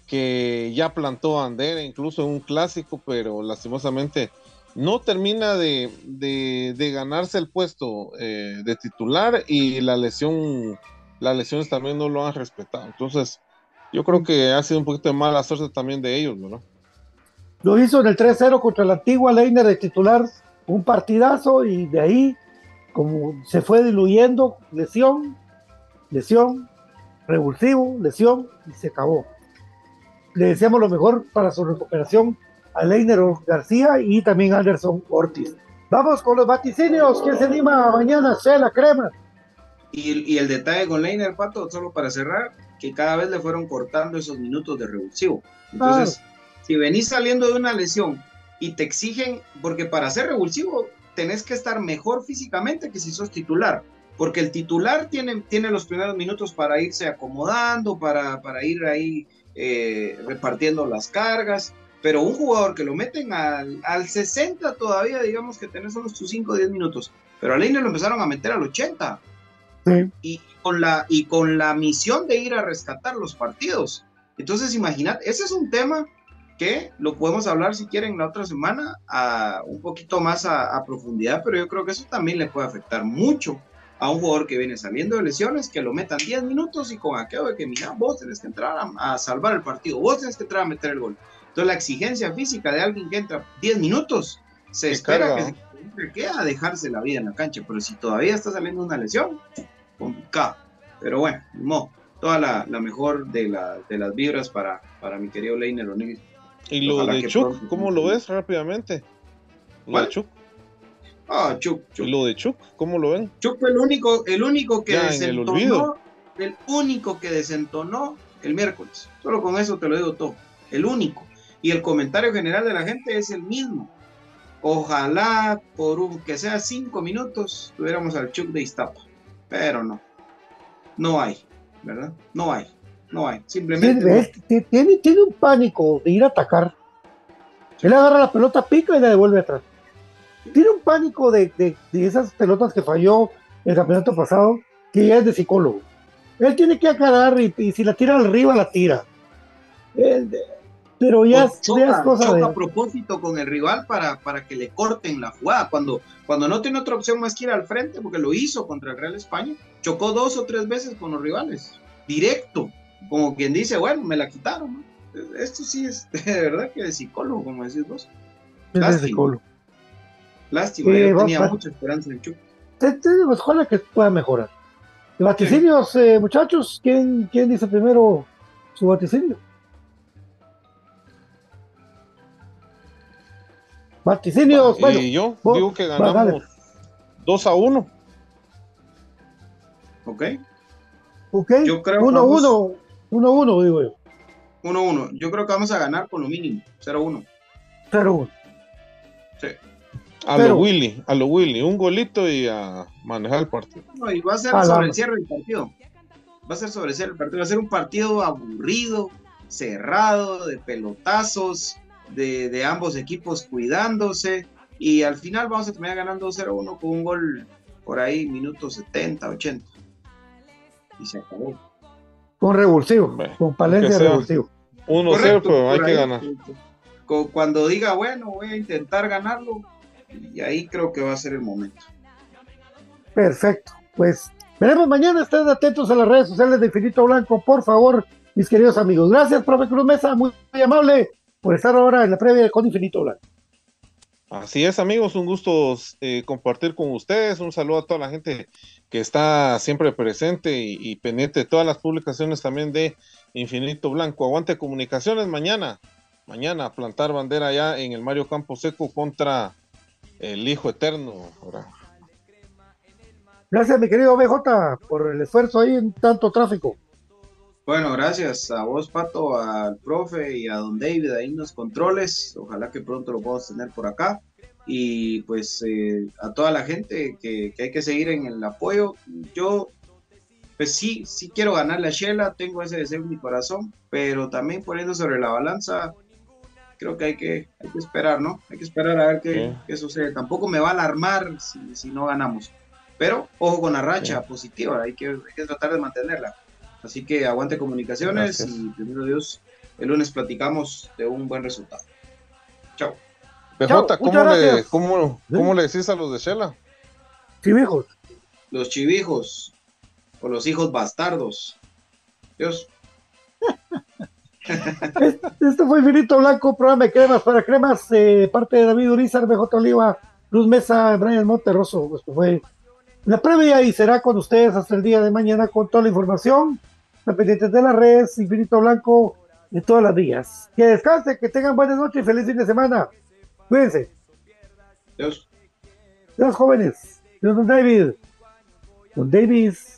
que ya plantó bandera incluso en un clásico, pero lastimosamente no termina de, de- de ganarse el puesto eh, de titular y la lesión, las lesiones también no lo han respetado. Entonces, yo creo que ha sido un poquito de mala suerte también de ellos, ¿verdad? Lo hizo en el 3-0 contra la antigua Leiner de titular, un partidazo y de ahí, como se fue diluyendo, lesión, lesión, revulsivo, lesión y se acabó. Le deseamos lo mejor para su recuperación a Leiner García y también a Anderson Ortiz. Vamos con los vaticinios. ¿Quién se anima mañana? Sea la crema. Y, el- y el detalle con Leiner, Pato, solo para cerrar, que cada vez le fueron cortando esos minutos de revulsivo. Entonces, si venís saliendo de una lesión y te exigen, porque para ser revulsivo tenés que estar mejor físicamente que si sos titular, porque el titular tiene, tiene los primeros minutos para irse acomodando, para, para ir ahí eh, repartiendo las cargas, pero un jugador que lo meten al, al 60 todavía, digamos que tenés solo tus 5 o 10 minutos, pero a Leiner lo empezaron a meter al 80 Sí. y con la y con la misión de ir a rescatar los partidos. Entonces, imaginad, ese es un tema que lo podemos hablar si quieren la otra semana a un poquito más a, a profundidad, pero yo creo que eso también le puede afectar mucho a un jugador que viene saliendo de lesiones, que lo metan 10 minutos y con aquello de que, mira, vos tenés que entrar a, a salvar el partido, vos tenés que entrar a meter el gol. Entonces, la exigencia física de alguien que entra 10 minutos, se Qué espera carga, que ¿no? se que queda a dejarse la vida en la cancha, pero si todavía está saliendo una lesión, complicado. Pero bueno, modo. toda la, la mejor de, la, de las vibras para, para mi querido Leiner O'Neill. Y lo Ojalá de Chuck, pronto- ¿cómo lo ves rápidamente? Lo ¿Cuál? de Chuck. Ah, Chuck, Chuck. ¿Y lo de Chuck? ¿Cómo lo ven? Chuck fue el único, el único que Ya, el desentonó, olvido. el único que desentonó el miércoles. Solo con eso te lo digo todo. El único. Y el comentario general de la gente es el mismo. Ojalá por un que sea cinco minutos tuviéramos al Chuck de Iztapa. Pero no. No hay, ¿verdad? No hay. No hay. Simplemente. Tiene, no. es- ti- tiene, tiene un pánico de ir a atacar. Él agarra la pelota, pica y la devuelve atrás. Tiene un pánico de, de- de esas pelotas que falló el campeonato pasado, que ya es de psicólogo. Él tiene que aclarar y, y si la tira arriba, la tira. Él pero ya, O es- ya es choca, cosa choca de. a propósito con el rival para, para que le corten la jugada. Cuando, cuando no tiene otra opción más que ir al frente, porque lo hizo contra el Real España, chocó dos o tres veces con los rivales, directo, como quien dice, bueno, me la quitaron. ¿no? Esto sí es [laughs] de verdad que de psicólogo, como decís vos. es de lástima. psicólogo. Lástima, yo tenía mucha esperanza en Chuck. Te- te digo, ojalá que pueda mejorar. Vaticinios, eh, muchachos, ¿quién, ¿quién dice primero su vaticinio? Vaticinios, bueno, y yo vos- digo que ganamos 2 a 1. ¿Ok? ok, Yo creo que 1 vamos- 1 1 1 digo yo, 1-1. Yo creo que vamos a ganar con lo mínimo, 0-1. 0 1. Sí. A Pero- lo Willy, a lo Willy. Un golito y a manejar el partido. No, y va a ser Ah, sobre el cierre del partido. Va a ser sobre el cierre del partido. Va a ser un partido aburrido, cerrado, de pelotazos, de, de ambos equipos cuidándose. Y al final vamos a terminar ganando 0-1 con un gol por ahí, minutos 70, 80. Y se acabó. Con revulsivo, Bueno, con Palencia revulsivo. 1-0, Correcto, pero hay que ganar. Cu- Cuando diga, bueno, voy a intentar ganarlo, y ahí creo que va a ser el momento. Perfecto, pues veremos mañana, estén atentos a las redes sociales de Infinito Blanco, por favor, mis queridos amigos. Gracias, profe Cruz Mesa, muy, muy amable por estar ahora en la previa con Infinito Blanco. Así es, amigos, un gusto eh, compartir con ustedes. Un saludo a toda la gente que está siempre presente y, y pendiente de todas las publicaciones también de Infinito Blanco. Aguante comunicaciones mañana. Mañana plantar bandera allá en el Mario Campo Seco contra el Hijo Eterno. Gracias, mi querido BJ, por el esfuerzo ahí en tanto tráfico. Bueno, gracias a vos, Pato, al profe y a don David ahí en los controles. Ojalá que pronto lo podamos tener por acá. Y pues eh, a toda la gente que, que hay que seguir en el apoyo. Yo, pues sí, sí quiero ganar la Shela, tengo ese deseo en mi corazón, pero también poniendo sobre la balanza, creo que hay que, hay que esperar, ¿no? Hay que esperar a ver qué, Sí. qué sucede. Tampoco me va a alarmar si, si no ganamos. Pero ojo con la racha positiva, hay que, hay que tratar de mantenerla. Así que aguante comunicaciones Gracias. y primero Dios, el lunes platicamos de un buen resultado. Chao. PJ, ¿cómo le, cómo, cómo le decís a los de Shela? Sí, hijos. Los chivijos o los hijos bastardos. Dios. [laughs] Este fue Infinito Blanco, programa de cremas para cremas, eh, parte de David Urizar, BJ Oliva, Luz Mesa, Brian Monterroso. Esto fue la previa y será con ustedes hasta el día de mañana con toda la información. Estén pendientes de las redes, Infinito Blanco, de todas las días. Que descansen, que tengan buenas noches y feliz fin de semana. Cuídense. Dios. Dios jóvenes. Dios don David. Don Davis.